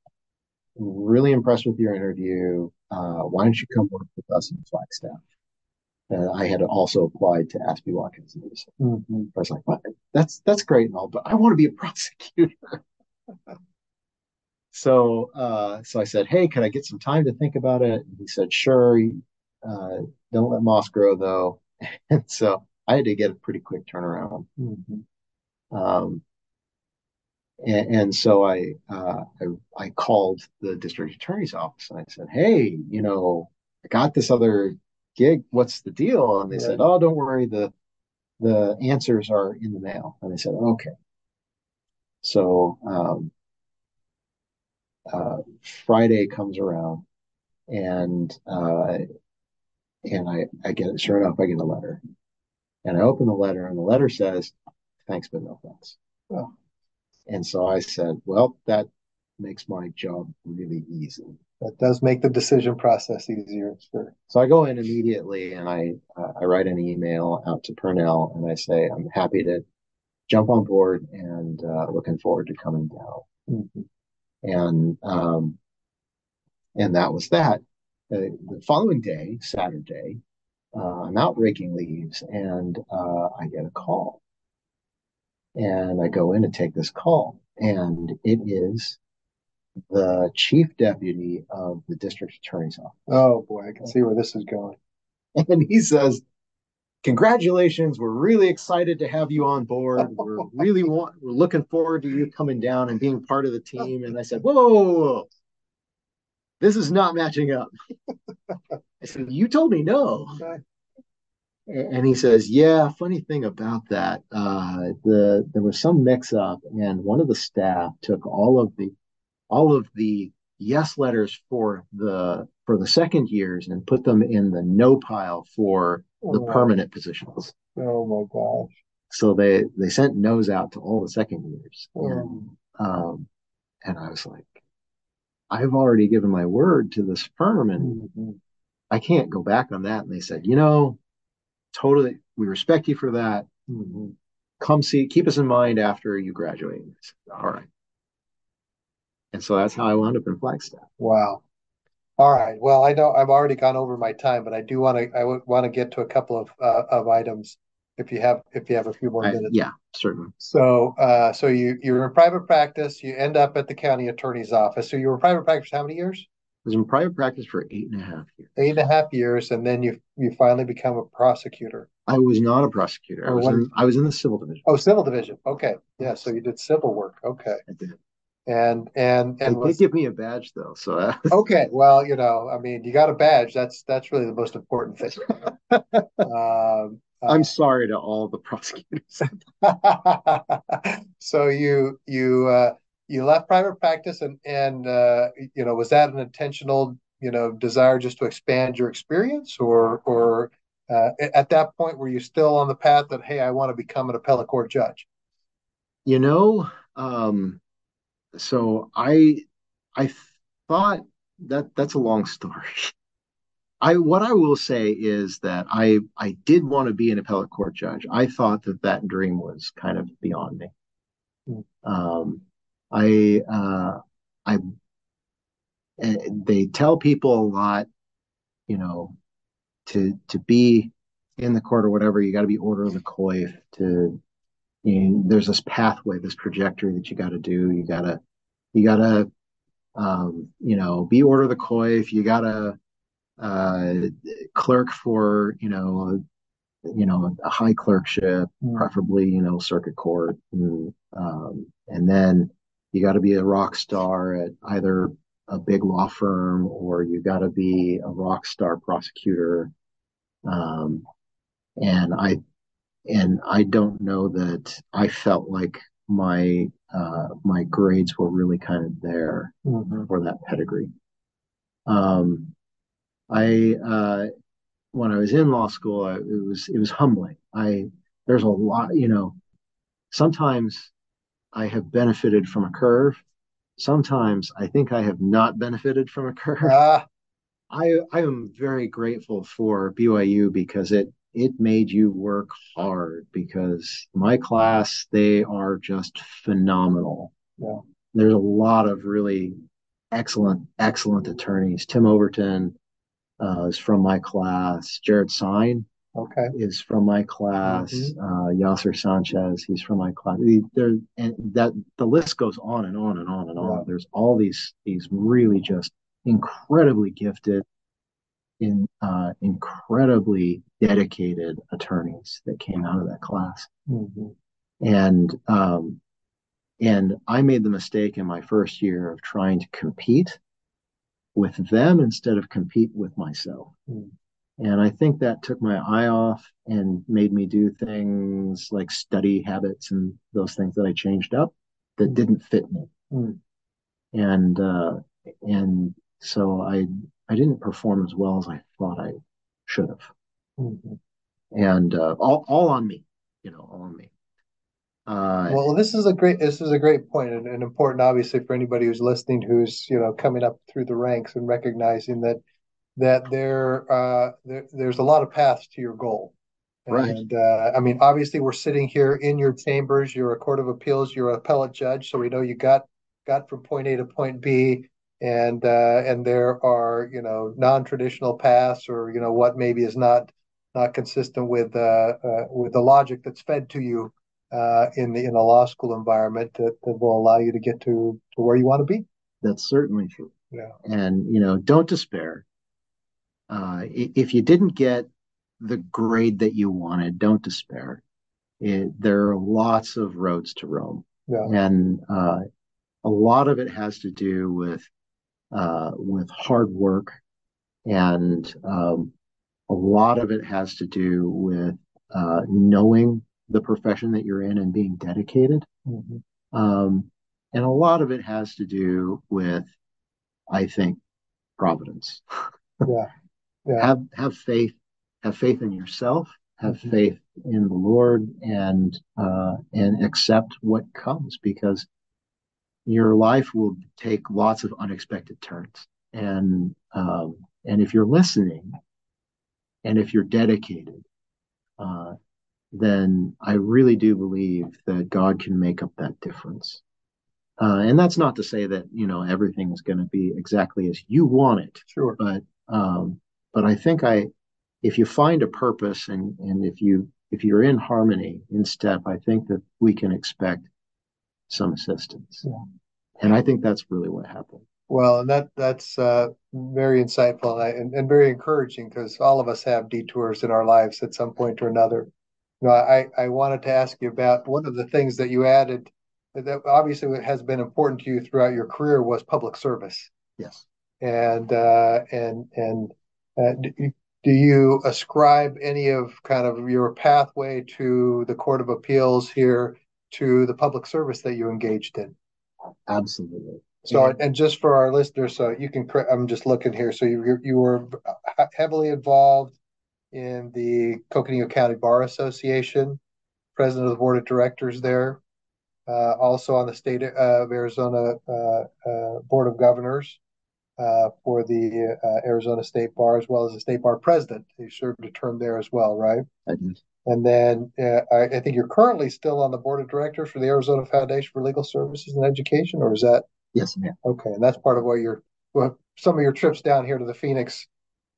really impressed with your interview. Uh, why don't you come work with us in Flagstaff?" And I had also applied to Aspey Watkins. Mm-hmm. I was like, "That's that's great and all, but I want to be a prosecutor." so uh, so I said, hey, can I get some time to think about it? And he said, sure. Uh, don't let moss grow though. and so I had to get a pretty quick turnaround. Mm-hmm. Um, and, and, so I, uh, I I called the district attorney's office and I said, hey, you know, I got this other gig. What's the deal? And they said, oh, don't worry, the the answers are in the mail. And I said, okay. So um, uh, Friday comes around, and uh, and I I get sure enough I get a letter, and I open the letter, and the letter says, "Thanks, but no thanks." Oh. And so I said, "Well, that makes my job really easy." That does make the decision process easier. Sure. So I go in immediately, and I uh, I write an email out to Purnell, and I say, "I'm happy to jump on board, and uh, looking forward to coming down." Mm-hmm and um, and that was that. Uh, the following day, Saturday, uh, I'm out raking leaves, and uh, I get a call, and I go in to take this call, and it is the chief deputy of the district attorney's office. Oh boy, I can see where this is going. And he says, congratulations. We're really excited to have you on board. We're really want, we're looking forward to you coming down and being part of the team. And I said, whoa, whoa, whoa, whoa. this is not matching up. I said, you told me no. And he says, yeah, funny thing about that, uh, the there was some mix up and one of the staff took all of the all of the yes letters for the for the second years and put them in the no pile for the oh, permanent positions. Oh my gosh! So they they sent no's out to all the second years, oh. and um, and I was like, I've already given my word to this firm, and mm-hmm. I can't go back on that. And they said, you know, totally, we respect you for that. Mm-hmm. Come see, keep us in mind after you graduate. Said, all right. And so that's how I wound up in Flagstaff. Wow. All right. Well, I know I've already gone over my time, but I do want to I want to get to a couple of uh, of items if you have if you have a few more minutes. I, yeah, certainly. So, uh, so you you're in private practice. You end up at the county attorney's office. So you were in private practice how many years? I was in private practice for eight and a half years. Eight and a half years, and then you you finally become a prosecutor. I was not a prosecutor. I was in, I was in the civil division. Oh, civil division. Okay, yeah. So you did civil work. Okay. I did and and and they give me a badge though so uh... okay well you know i mean you got a badge. That's that's really the most important thing. Um, i'm uh, sorry to all the prosecutors. So you you uh you left private practice and and uh you know was that an intentional you know desire just to expand your experience? Or or uh, at that point were you still on the path that hey i want to become an appellate court judge? You know um so I I thought that that's a long story. I what I will say is that I I did want to be an appellate court judge. I thought that that dream was kind of beyond me. Mm. Um, I uh, I eh, they tell people a lot, you know, to to be in the court or whatever, you got to be order of the coif to you know, there's this pathway, this trajectory that you got to do. You got to, you got to, um, you know, be order the coif. You got to uh, clerk for, you know, you know, a high clerkship, mm. preferably, you know, circuit court, and, um, and then you got to be a rock star at either a big law firm or you got to be a rock star prosecutor. Um, and I and I don't know that I felt like my uh, my grades were really kind of there mm-hmm. for that pedigree. Um, I uh, when I was in law school, I, it was it was humbling. I there's a lot, you know. Sometimes I have benefited from a curve. Sometimes I think I have not benefited from a curve. Ah. I I am very grateful for BYU because it it made you work hard because my class they are just phenomenal yeah. there's a lot of really excellent excellent attorneys tim overton uh, is from my class jared sign okay. is from my class. Mm-hmm. Uh, Yasser Sanchez, he's from my class. There and that the list goes on and on and on and on. There's all these these really just incredibly gifted, in uh, incredibly dedicated attorneys that came out of that class. Mm-hmm. And um, and I made the mistake in my first year of trying to compete with them instead of compete with myself. Mm. And I think that took my eye off and made me do things like study habits and those things that I changed up that didn't fit me. Mm. And uh, and so I I didn't perform as well as I thought I should have. Mm-hmm. And uh, all all on me, you know, all on me. Uh, well, this is a great this is a great point and, and important, obviously, for anybody who's listening, who's you know coming up through the ranks and recognizing that that there, uh, there there's a lot of paths to your goal. Right. And uh, I mean, obviously, we're sitting here in your chambers. You're a court of appeals. You're an appellate judge, so we know you got got from point A to point B. And uh, and there are you know non-traditional paths, or you know what maybe is not not consistent with uh, uh with the logic that's fed to you uh, in the in a law school environment that, that will allow you to get to to where you want to be. That's certainly true. Yeah. And you know, don't despair. Uh, if you didn't get the grade that you wanted, don't despair. It, there are lots of roads to Rome, yeah. and uh, a lot of it has to do with uh, with hard work, and um, a lot of it has to do with uh, knowing the profession that you're in and being dedicated. Mm-hmm. Um, and a lot of it has to do with, I think, providence. Yeah. yeah. have have faith, have faith in yourself, have mm-hmm. faith in the Lord, and uh, and accept what comes because your life will take lots of unexpected turns. And um, and if you're listening, and if you're dedicated, uh, then I really do believe that God can make up that difference. Uh, and that's not to say that you know everything is going to be exactly as you want it. Sure. But um, but I think I, if you find a purpose and and if you if you're in harmony in step, I think that we can expect some assistance. Yeah. And I think that's really what happened. Well, and that that's uh, very insightful and, and very encouraging because all of us have detours in our lives at some point or another. You know, I, I wanted to ask you about one of the things that you added that obviously has been important to you throughout your career was public service. Yes. And uh, and and uh, do, do you ascribe any of kind of your pathway to the Court of Appeals here to the public service that you engaged in? Absolutely. So, yeah. and just for our listeners, so you can, I'm just looking here. So you you were heavily involved in the Coconino County Bar Association, president of the board of directors there, uh, also on the state of Arizona uh, uh, board of governors uh, for the uh, Arizona State Bar, as well as the state bar president. You served a term there as well, right? I did. And then uh, I, I, think you're currently still on the board of directors for the Arizona Foundation for Legal Services and Education, or is that? Yes, ma'am. Okay, and that's part of what you're. Well, some of your trips down here to the Phoenix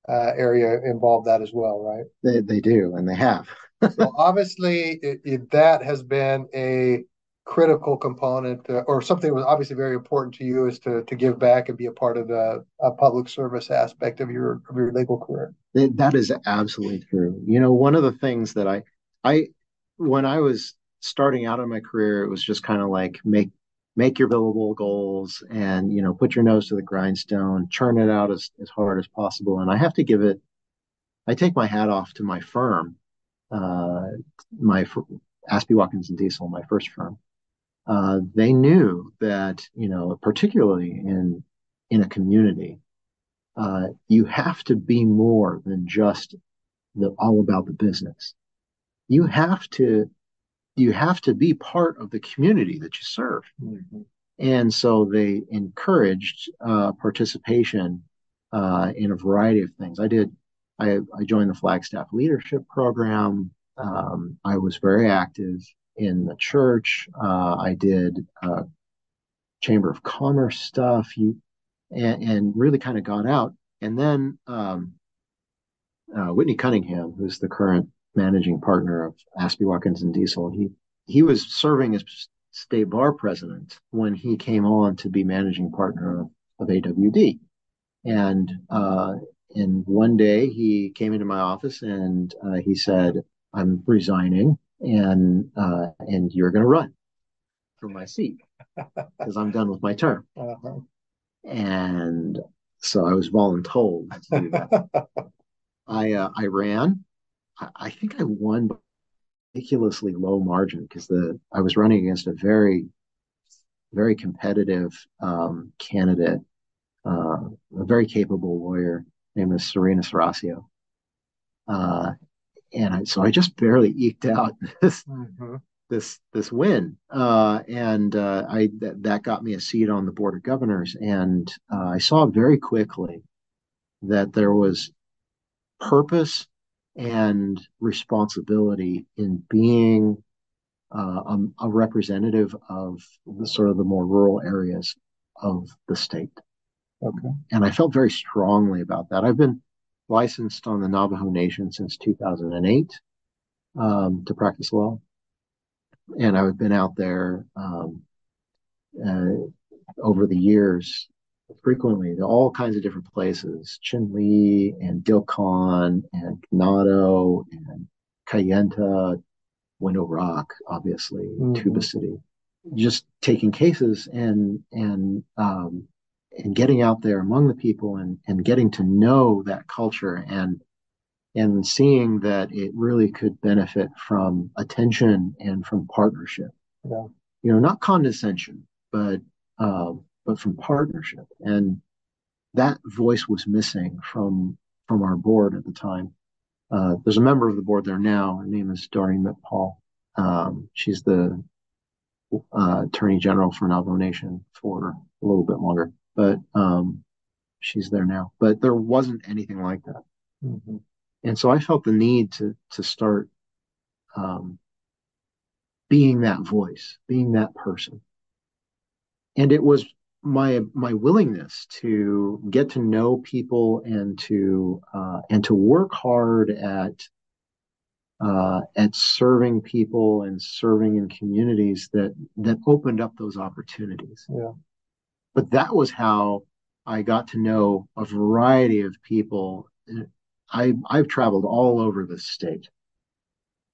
uh, area involve that as well, right? They, they do, and they have. so obviously, it, it, that has been a critical component, uh, or something that was obviously very important to you, is to to give back and be a part of the public service aspect of your of your legal career. That is absolutely true. You know, one of the things that I I when I was starting out in my career, it was just kind of like make make your billable goals and you know put your nose to the grindstone churn it out as, as hard as possible and i have to give it i take my hat off to my firm uh, my aspey watkins and diesel my first firm uh, they knew that you know particularly in in a community uh, you have to be more than just the all about the business you have to you have to be part of the community that you serve. Mm-hmm. And so they encouraged uh, participation uh, in a variety of things. I did, I, I joined the Flagstaff Leadership Program. Um, I was very active in the church. Uh, I did uh, Chamber of Commerce stuff. You and, and really kind of got out. And then um, uh, Whitney Cunningham, who's the current managing partner of Aspey Watkins and Diesel. He he was serving as state bar president when he came on to be managing partner of, of AWD. And uh, and one day he came into my office and uh, he said, "I'm resigning, and uh, and you're going to run for my seat because I'm done with my term." Uh-huh. And so I was voluntold to do that. I uh, I ran. I, I think I won ridiculously low margin because the I was running against a very very competitive um, candidate, uh, a very capable lawyer named Serena Saracio. Uh, and I, so I just barely eked out this mm-hmm. this this win, uh, and uh, I th- that got me a seat on the board of governors, and uh, I saw very quickly that there was purpose and responsibility in being uh, a, a, representative of the sort of the more rural areas of the state. Okay. And I felt very strongly about that. I've been licensed on the Navajo Nation since 2008 um, to practice law. And I've been out there um, uh, over the years frequently to all kinds of different places Chinle and Dilkon and Ganado and Kayenta, Window Rock, obviously, mm-hmm. Tuba City. Just taking cases and and um, and getting out there among the people and and getting to know that culture and and seeing that it really could benefit from attention and from partnership. Yeah. You know, not condescension, but um, but from partnership. And that voice was missing from from our board at the time. Uh, there's a member of the board there now. Her name is Doreen McPaul. Um, she's the uh, Attorney General for Navajo Nation for a little bit longer, but um, she's there now. But there wasn't anything like that, mm-hmm. and so I felt the need to to start um, being that voice, being that person. And it was my my willingness to get to know people and to uh, and to work hard at uh, at serving people and serving in communities that that opened up those opportunities. Yeah. But that was how I got to know a variety of people. I I've traveled all over the state,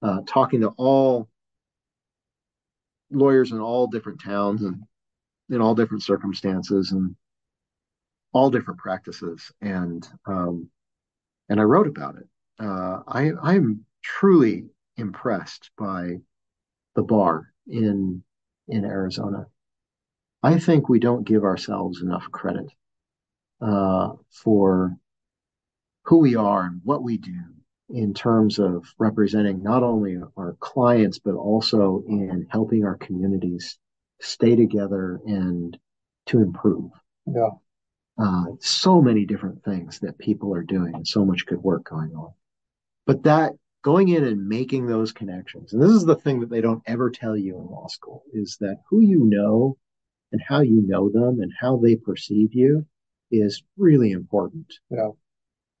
uh, talking to all lawyers in all different towns and in all different circumstances and all different practices and um, and I wrote about it. Uh, I I'm truly impressed by the bar in in Arizona. I think we don't give ourselves enough credit uh, for who we are and what we do in terms of representing not only our clients but also in helping our communities stay together and to improve. Yeah. Uh, so many different things that people are doing and so much good work going on. But that going in and making those connections, and this is the thing that they don't ever tell you in law school, is that who you know and how you know them and how they perceive you is really important. Yeah.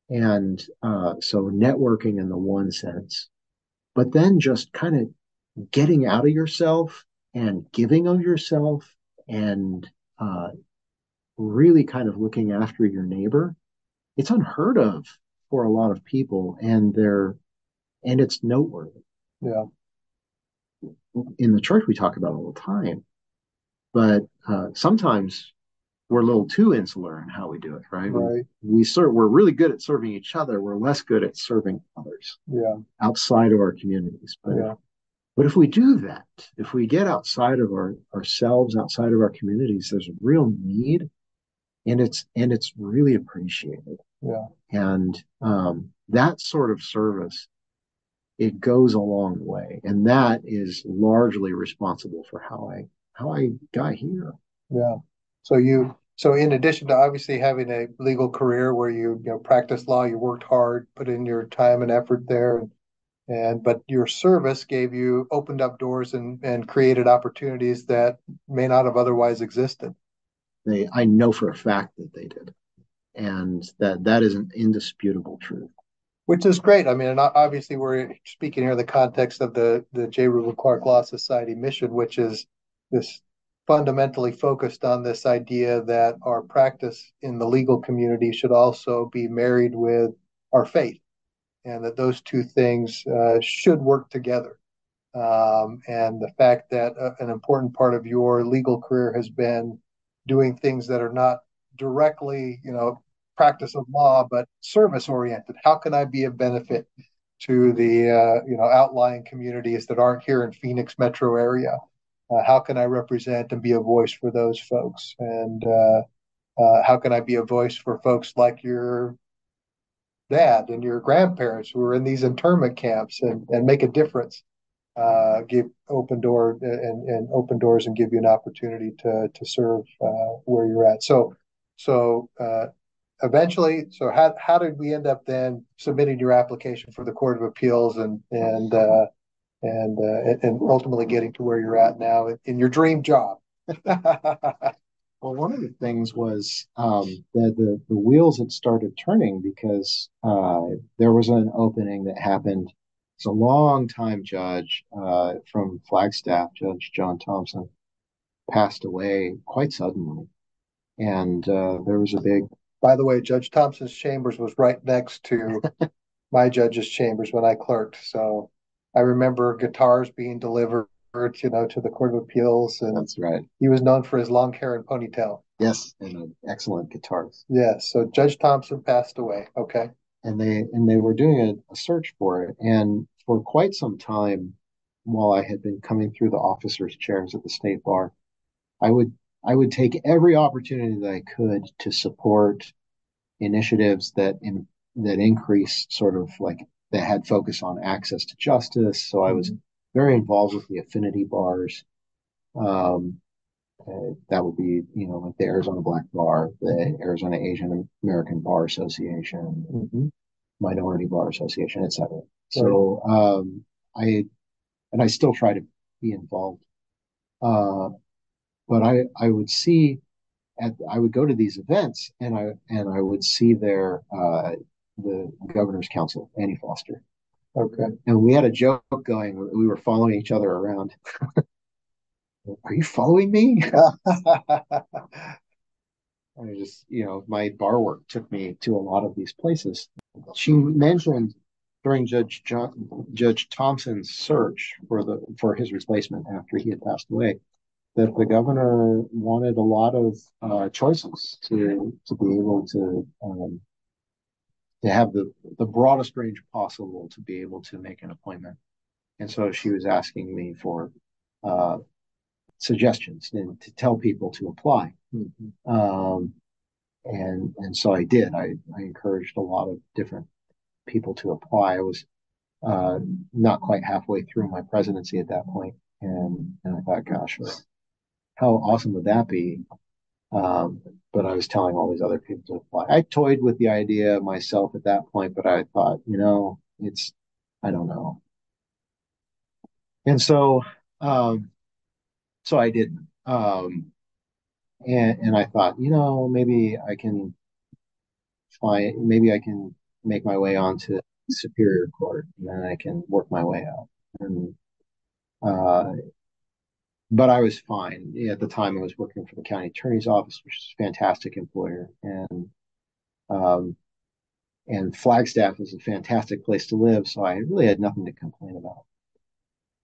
And uh, so networking in the one sense, but then just kind of getting out of yourself and giving of yourself and uh, really kind of looking after your neighbor, it's unheard of for a lot of people, and they're and it's noteworthy. Yeah. In the church, we talk about all the time, but uh, sometimes we're a little too insular in how we do it, right? Right. We, we serve. We're really good at serving each other. We're less good at serving others. Yeah. Outside of our communities, but yeah. But if we do that, if we get outside of our ourselves, outside of our communities, there's a real need, and it's and it's really appreciated. Yeah. And um, that sort of service, it goes a long way, and that is largely responsible for how I how I got here. Yeah. So you so in addition to obviously having a legal career where you you know practice law, you worked hard, put in your time and effort there, and and but your service gave you opened up doors and and created opportunities that may not have otherwise existed they i know for a fact that they did and that that is an indisputable truth which is great. I mean, and obviously we're speaking here in the context of the the J. Reuben Clark Law Society mission, which is this fundamentally focused on this idea that our practice in the legal community should also be married with our faith, and that those two things uh, should work together. Um, and the fact that uh, an important part of your legal career has been doing things that are not directly, you know, practice of law, but service oriented. How can I be of benefit to the uh, you know outlying communities that aren't here in Phoenix metro area? Uh, how can I represent and be a voice for those folks? And uh, uh how can I be a voice for folks like your dad and your grandparents who are in these internment camps and, and make a difference? Uh, give open door and, and open doors and give you an opportunity to to serve uh, where you're at. So so eventually, so how how did we end up then submitting your application for the Court of Appeals and and uh, and uh, and ultimately getting to where you're at now in your dream job? well, one of the things was um, that the the wheels had started turning because uh, there was an opening that happened. It's a long time judge uh, from Flagstaff, Judge Jon Thompson, passed away quite suddenly, and uh, there was a big by the way, Judge Thompson's chambers was right next to my judge's chambers when I clerked. So I remember guitars being delivered, you know, to the Court of Appeals. And That's right. He was known for his long hair and ponytail. Yes, and an excellent guitarist. Yes. So Judge Thompson passed away. Okay. And they and they were doing a, a search for it, and for quite some time, while I had been coming through the officers' chairs at the state bar, I would I would take every opportunity that I could to support initiatives that in, that increase sort of like that had focus on access to justice. So I was mm-hmm. very involved with the affinity bars. Um, uh, that would be, you know, like the Arizona Black Bar, the Arizona Asian American Bar Association, mm-hmm. Minority Bar Association, etc. So um, I and I still try to be involved. Uh, but I I would see at I would go to these events and I and I would see their uh, the governor's counsel Anni Foster. Okay. And we had a joke going. We were following each other around. Are you following me? I just, you know, my bar work took me to a lot of these places. She mentioned during Judge Jon, Judge Thompson's search for the for his replacement after he had passed away that the governor wanted a lot of uh, choices to to be able to um, to have the the broadest range possible to be able to make an appointment, and so she was asking me for uh, suggestions and to tell people to apply, mm-hmm. um, and and so I did. I I encouraged a lot of different people to apply. I was uh, not quite halfway through my presidency at that point, and and I thought, gosh how awesome would that be? Um, but I was telling all these other people to apply. I toyed with the idea myself at that point, but I thought, you know, it's, I don't know. And so, um, so I didn't. Um, and, and I thought, you know, maybe I can find, maybe I can make my way onto Superior Court and then I can work my way out. And, uh, but I was fine. At the time, I was working for the county attorney's office, which is a fantastic employer, and um, and Flagstaff is a fantastic place to live. So I really had nothing to complain about.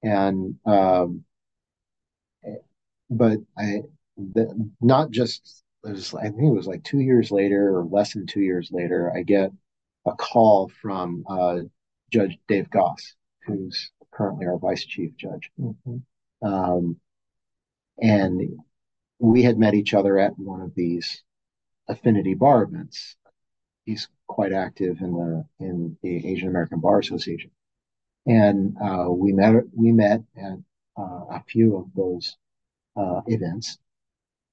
And um, but I the, not just was, I think it was like two years later or less than two years later, I get a call from uh, Judge Dave Gass, who's currently our vice chief judge. Mm-hmm. Um, and we had met each other at one of these affinity bar events. He's quite active in the in the Asian American Bar Association, and uh, we met we met at uh, a few of those uh, events,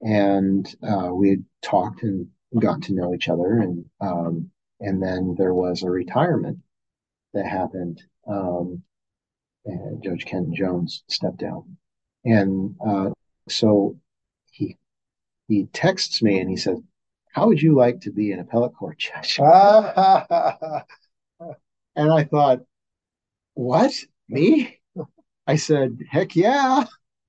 and uh, we had talked and gotten to know each other, and um, and then there was a retirement that happened. Um, and Judge Ken Jones stepped down, and uh, so he he texts me and he says, "How would you like to be an appellate court judge?" And I thought, what? Me? I said, heck yeah.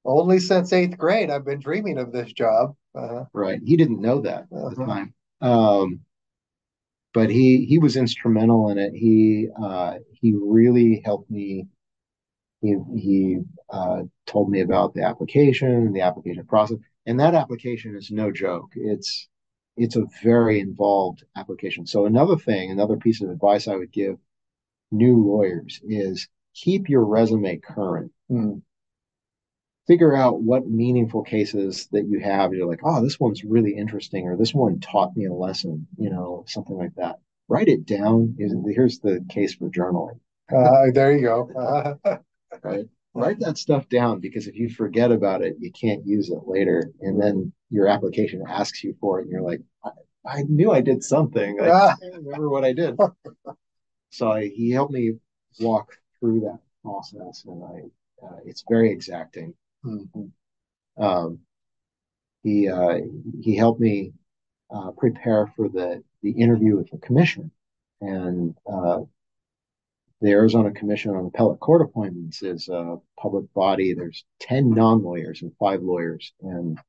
Only since eighth grade, I've been dreaming of this job. Uh, right. He didn't know that at uh-huh. the time. Um, but he he was instrumental in it. He uh, he really helped me. He he uh, told me about the application, the application process, and that application is no joke. It's it's a very involved application. So another thing, another piece of advice I would give new lawyers is keep your resume current. Mm. Figure out what meaningful cases that you have. You're like, oh, this one's really interesting, or this one taught me a lesson, you know, something like that. Write it down. Here's the case for journaling. Uh, there you go. right. Write that stuff down because if you forget about it, you can't use it later. And then your application asks you for it, and you're like, I, I knew I did something. I can't remember what I did. so I, he helped me walk through that process, and I uh, it's very exacting. Mm-hmm. Um, he uh, he helped me uh, prepare for the the interview with the commission, and uh, the Arizona Commission on Appellate Court Appointments is a public body. There's ten non-lawyers and five lawyers, and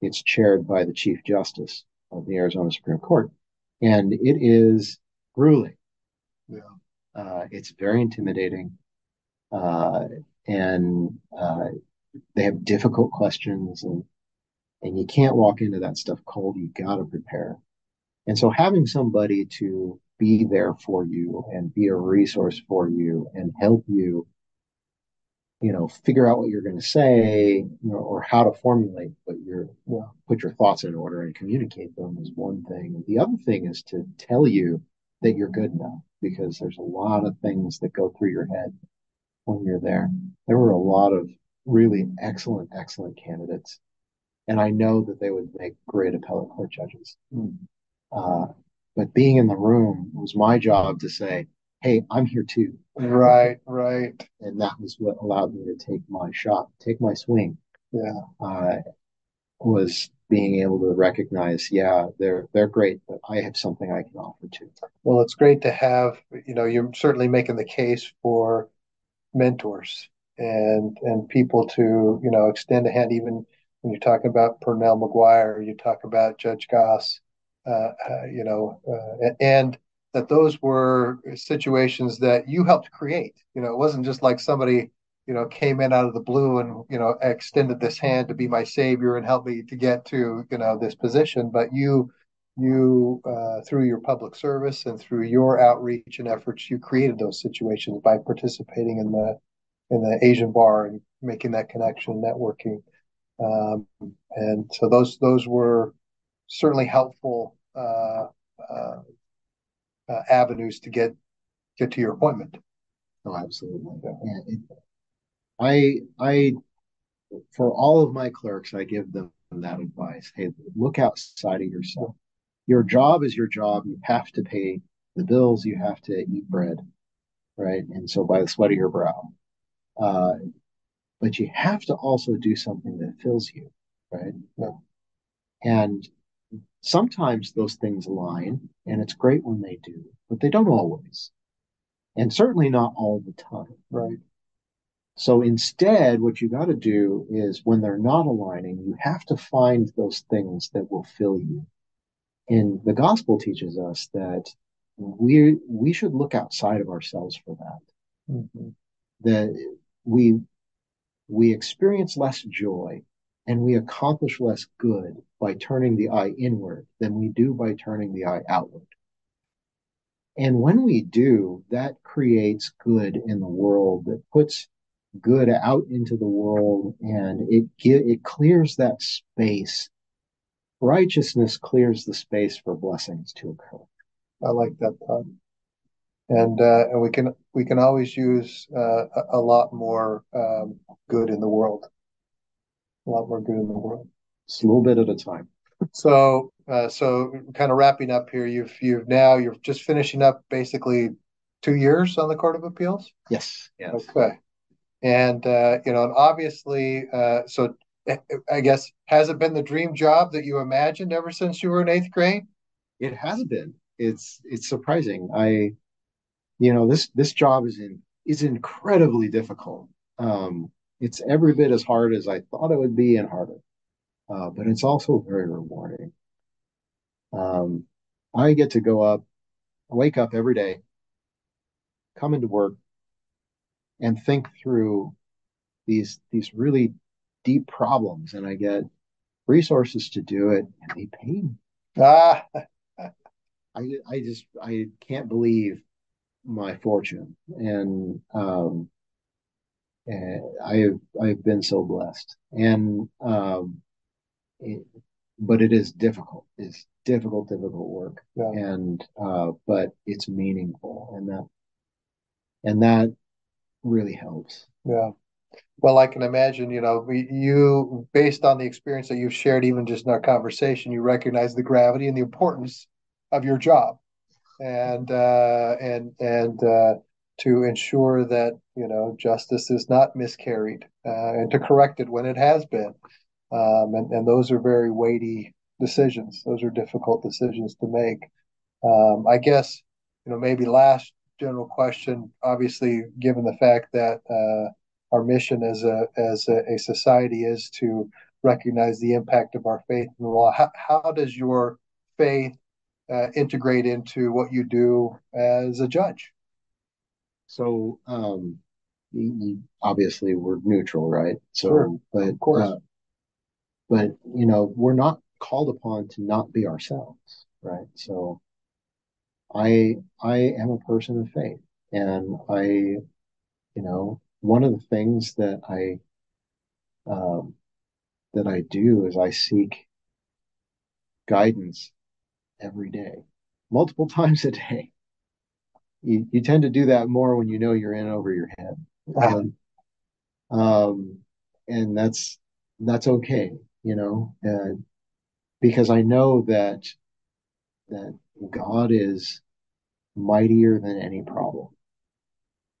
it's chaired by the Chief Justice of the Arizona Supreme Court, and it is grueling. Yeah. Uh, it's very intimidating. Uh, and uh, they have difficult questions and and you can't walk into that stuff cold you got to prepare and so having somebody to be there for you and be a resource for you and help you you know figure out what you're going to say you know, or how to formulate but your well, put your thoughts in order and communicate them is one thing the other thing is to tell you that you're good enough because there's a lot of things that go through your head when you're there. There were a lot of really excellent, excellent candidates. And I know that they would make great appellate court judges. Mm. Uh, but being in the room was my job to say, hey, I'm here too. Right, right. And that was what allowed me to take my shot, take my swing. Yeah. Uh, was being able to recognize, yeah, they're they're great, but I have something I can offer too. Well, it's great to have, you know, you're certainly making the case for mentors and and people to you know extend a hand even when you're talking about Pernell McGuire, you talk about Judge Gass, you know, uh, and that those were situations that you helped create. You know, it wasn't just like somebody, you know, came in out of the blue and you know extended this hand to be my savior and help me to get to you know this position, but you you uh, through your public service and through your outreach and efforts you created those situations by participating in the in the asian bar and making that connection networking um, and so those those were certainly helpful uh, uh, uh avenues to get get to your appointment oh absolutely yeah. It, i i for all of my clerks i give them that advice hey look outside of yourself your job is your job. You have to pay the bills. You have to eat bread, right? And so by the sweat of your brow. Uh, but you have to also do something that fills you, right? And sometimes those things align, and it's great when they do, but they don't always, and certainly not all the time, right? So instead, what you got to do is when they're not aligning, you have to find those things that will fill you. And the gospel teaches us that we we should look outside of ourselves for that. Mm-hmm. That we we experience less joy and we accomplish less good by turning the eye inward than we do by turning the eye outward. And when we do, that creates good in the world that puts good out into the world and it it clears that space righteousness clears the space for blessings to occur. I like that thought. And uh, and we can we can always use uh, a, lot more um, good in the world. A lot more good in the world. Just a little bit at a time. So uh, so kind of wrapping up here. You've you've now you're just finishing up basically two years on the Court of Appeals. Yes. Yes. Okay. And uh, you know, and obviously, uh, so I guess, has it been the dream job that you imagined ever since you were in eighth grade? It has been. It's it's surprising. I you know this this job is in is incredibly difficult. Um, it's every bit as hard as I thought it would be and harder, uh, but it's also very rewarding. Um, I get to go up, wake up every day, come into work, and think through these these really deep problems, and I get resources to do it, and they pay me. Ah. I I just I can't believe my fortune, and um, and I have I've been so blessed, and um, it, but it is difficult. It's difficult, difficult work, yeah. and uh, but it's meaningful, and that and that really helps. Yeah. Well, I can imagine, you know, you, based on the experience that you've shared, even just in our conversation, you recognize the gravity and the importance of your job, and uh, and and uh, to ensure that you know justice is not miscarried, uh, and to correct it when it has been, um, and and those are very weighty decisions. Those are difficult decisions to make. Um, I guess, you know, maybe last general question, obviously, given the fact that uh, our mission as a as a, a, society is to recognize the impact of our faith in the law. How, how does your faith uh, integrate into what you do as a judge? So, um, obviously, we're neutral, right? So, sure. but of course, uh, but you know, we're not called upon to not be ourselves, right? So, I I am a person of faith, and I, you know, one of the things that I um, that I do is I seek guidance every day, multiple times a day. You, you tend to do that more when you know you're in over your head. Um, um, and that's that's okay, you know, uh, because I know that that God is mightier than any problem.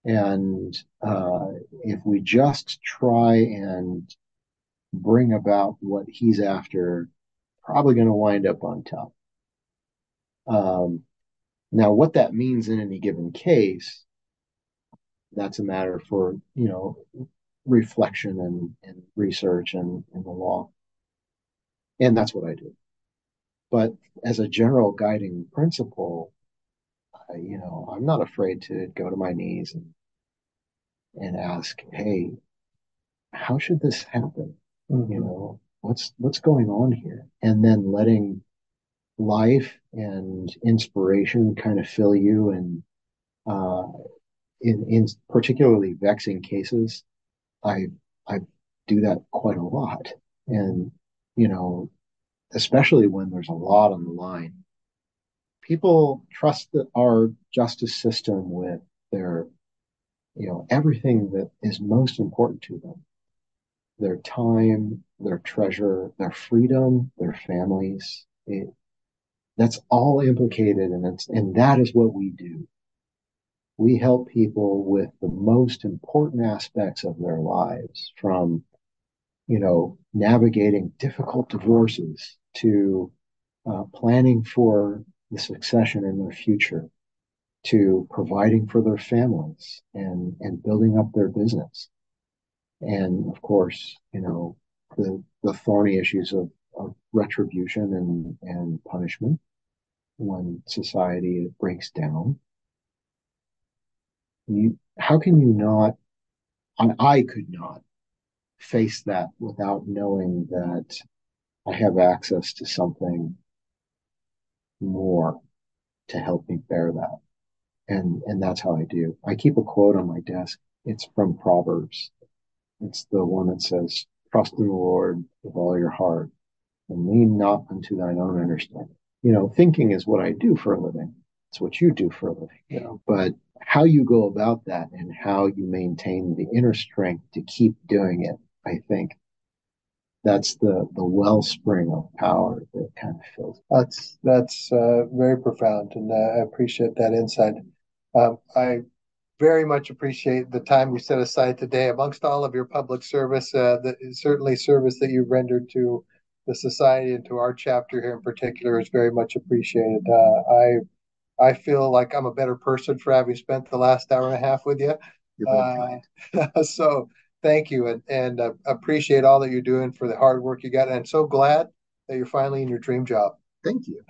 And uh, if we just try and bring about what he's after, probably going to wind up on top. Um, now, what that means in any given case, that's a matter for you know reflection and, and research and, and the law, and that's what I do. But as a general guiding principle, I, you know, I'm not afraid to go to my knees and and ask, "Hey, how should this happen? Mm-hmm. You know, what's what's going on here?" And then letting life and inspiration kind of fill you and uh, in in particularly vexing cases i i do that quite a lot. And you know especially when there's a lot on the line people trust that our justice system with their you know everything that is most important to them. Their time their treasure their freedom their families. It, that's all implicated and it's and that is what we do. We help people with the most important aspects of their lives from you know navigating difficult divorces to uh, planning for the succession in their future to providing for their families and and building up their business. And of course you know the the thorny issues of, of retribution and and punishment when society breaks down you how can you not I, I could not face that without knowing that I have access to something more to help me bear that. And and that's how I do. I keep a quote on my desk. It's from Proverbs. It's the one that says, Trust in the Lord with all your heart and lean not unto thine own understanding. You know, thinking is what I do for a living. It's what you do for a living. You know, but how you go about that and how you maintain the inner strength to keep doing it, I think that's the the wellspring of power that kind of fills. That's that's uh, very profound, and uh, I appreciate that insight. Um, I very much appreciate the time you set aside today, amongst all of your public service, uh, the certainly service that you've rendered to the society and to our chapter here in particular is very much appreciated. Uh, I I feel like I'm a better person for having spent the last hour and a half with you. Uh, so thank you and, and uh, appreciate all that you're doing for the hard work you got. And so glad that you're finally in your dream job. Thank you.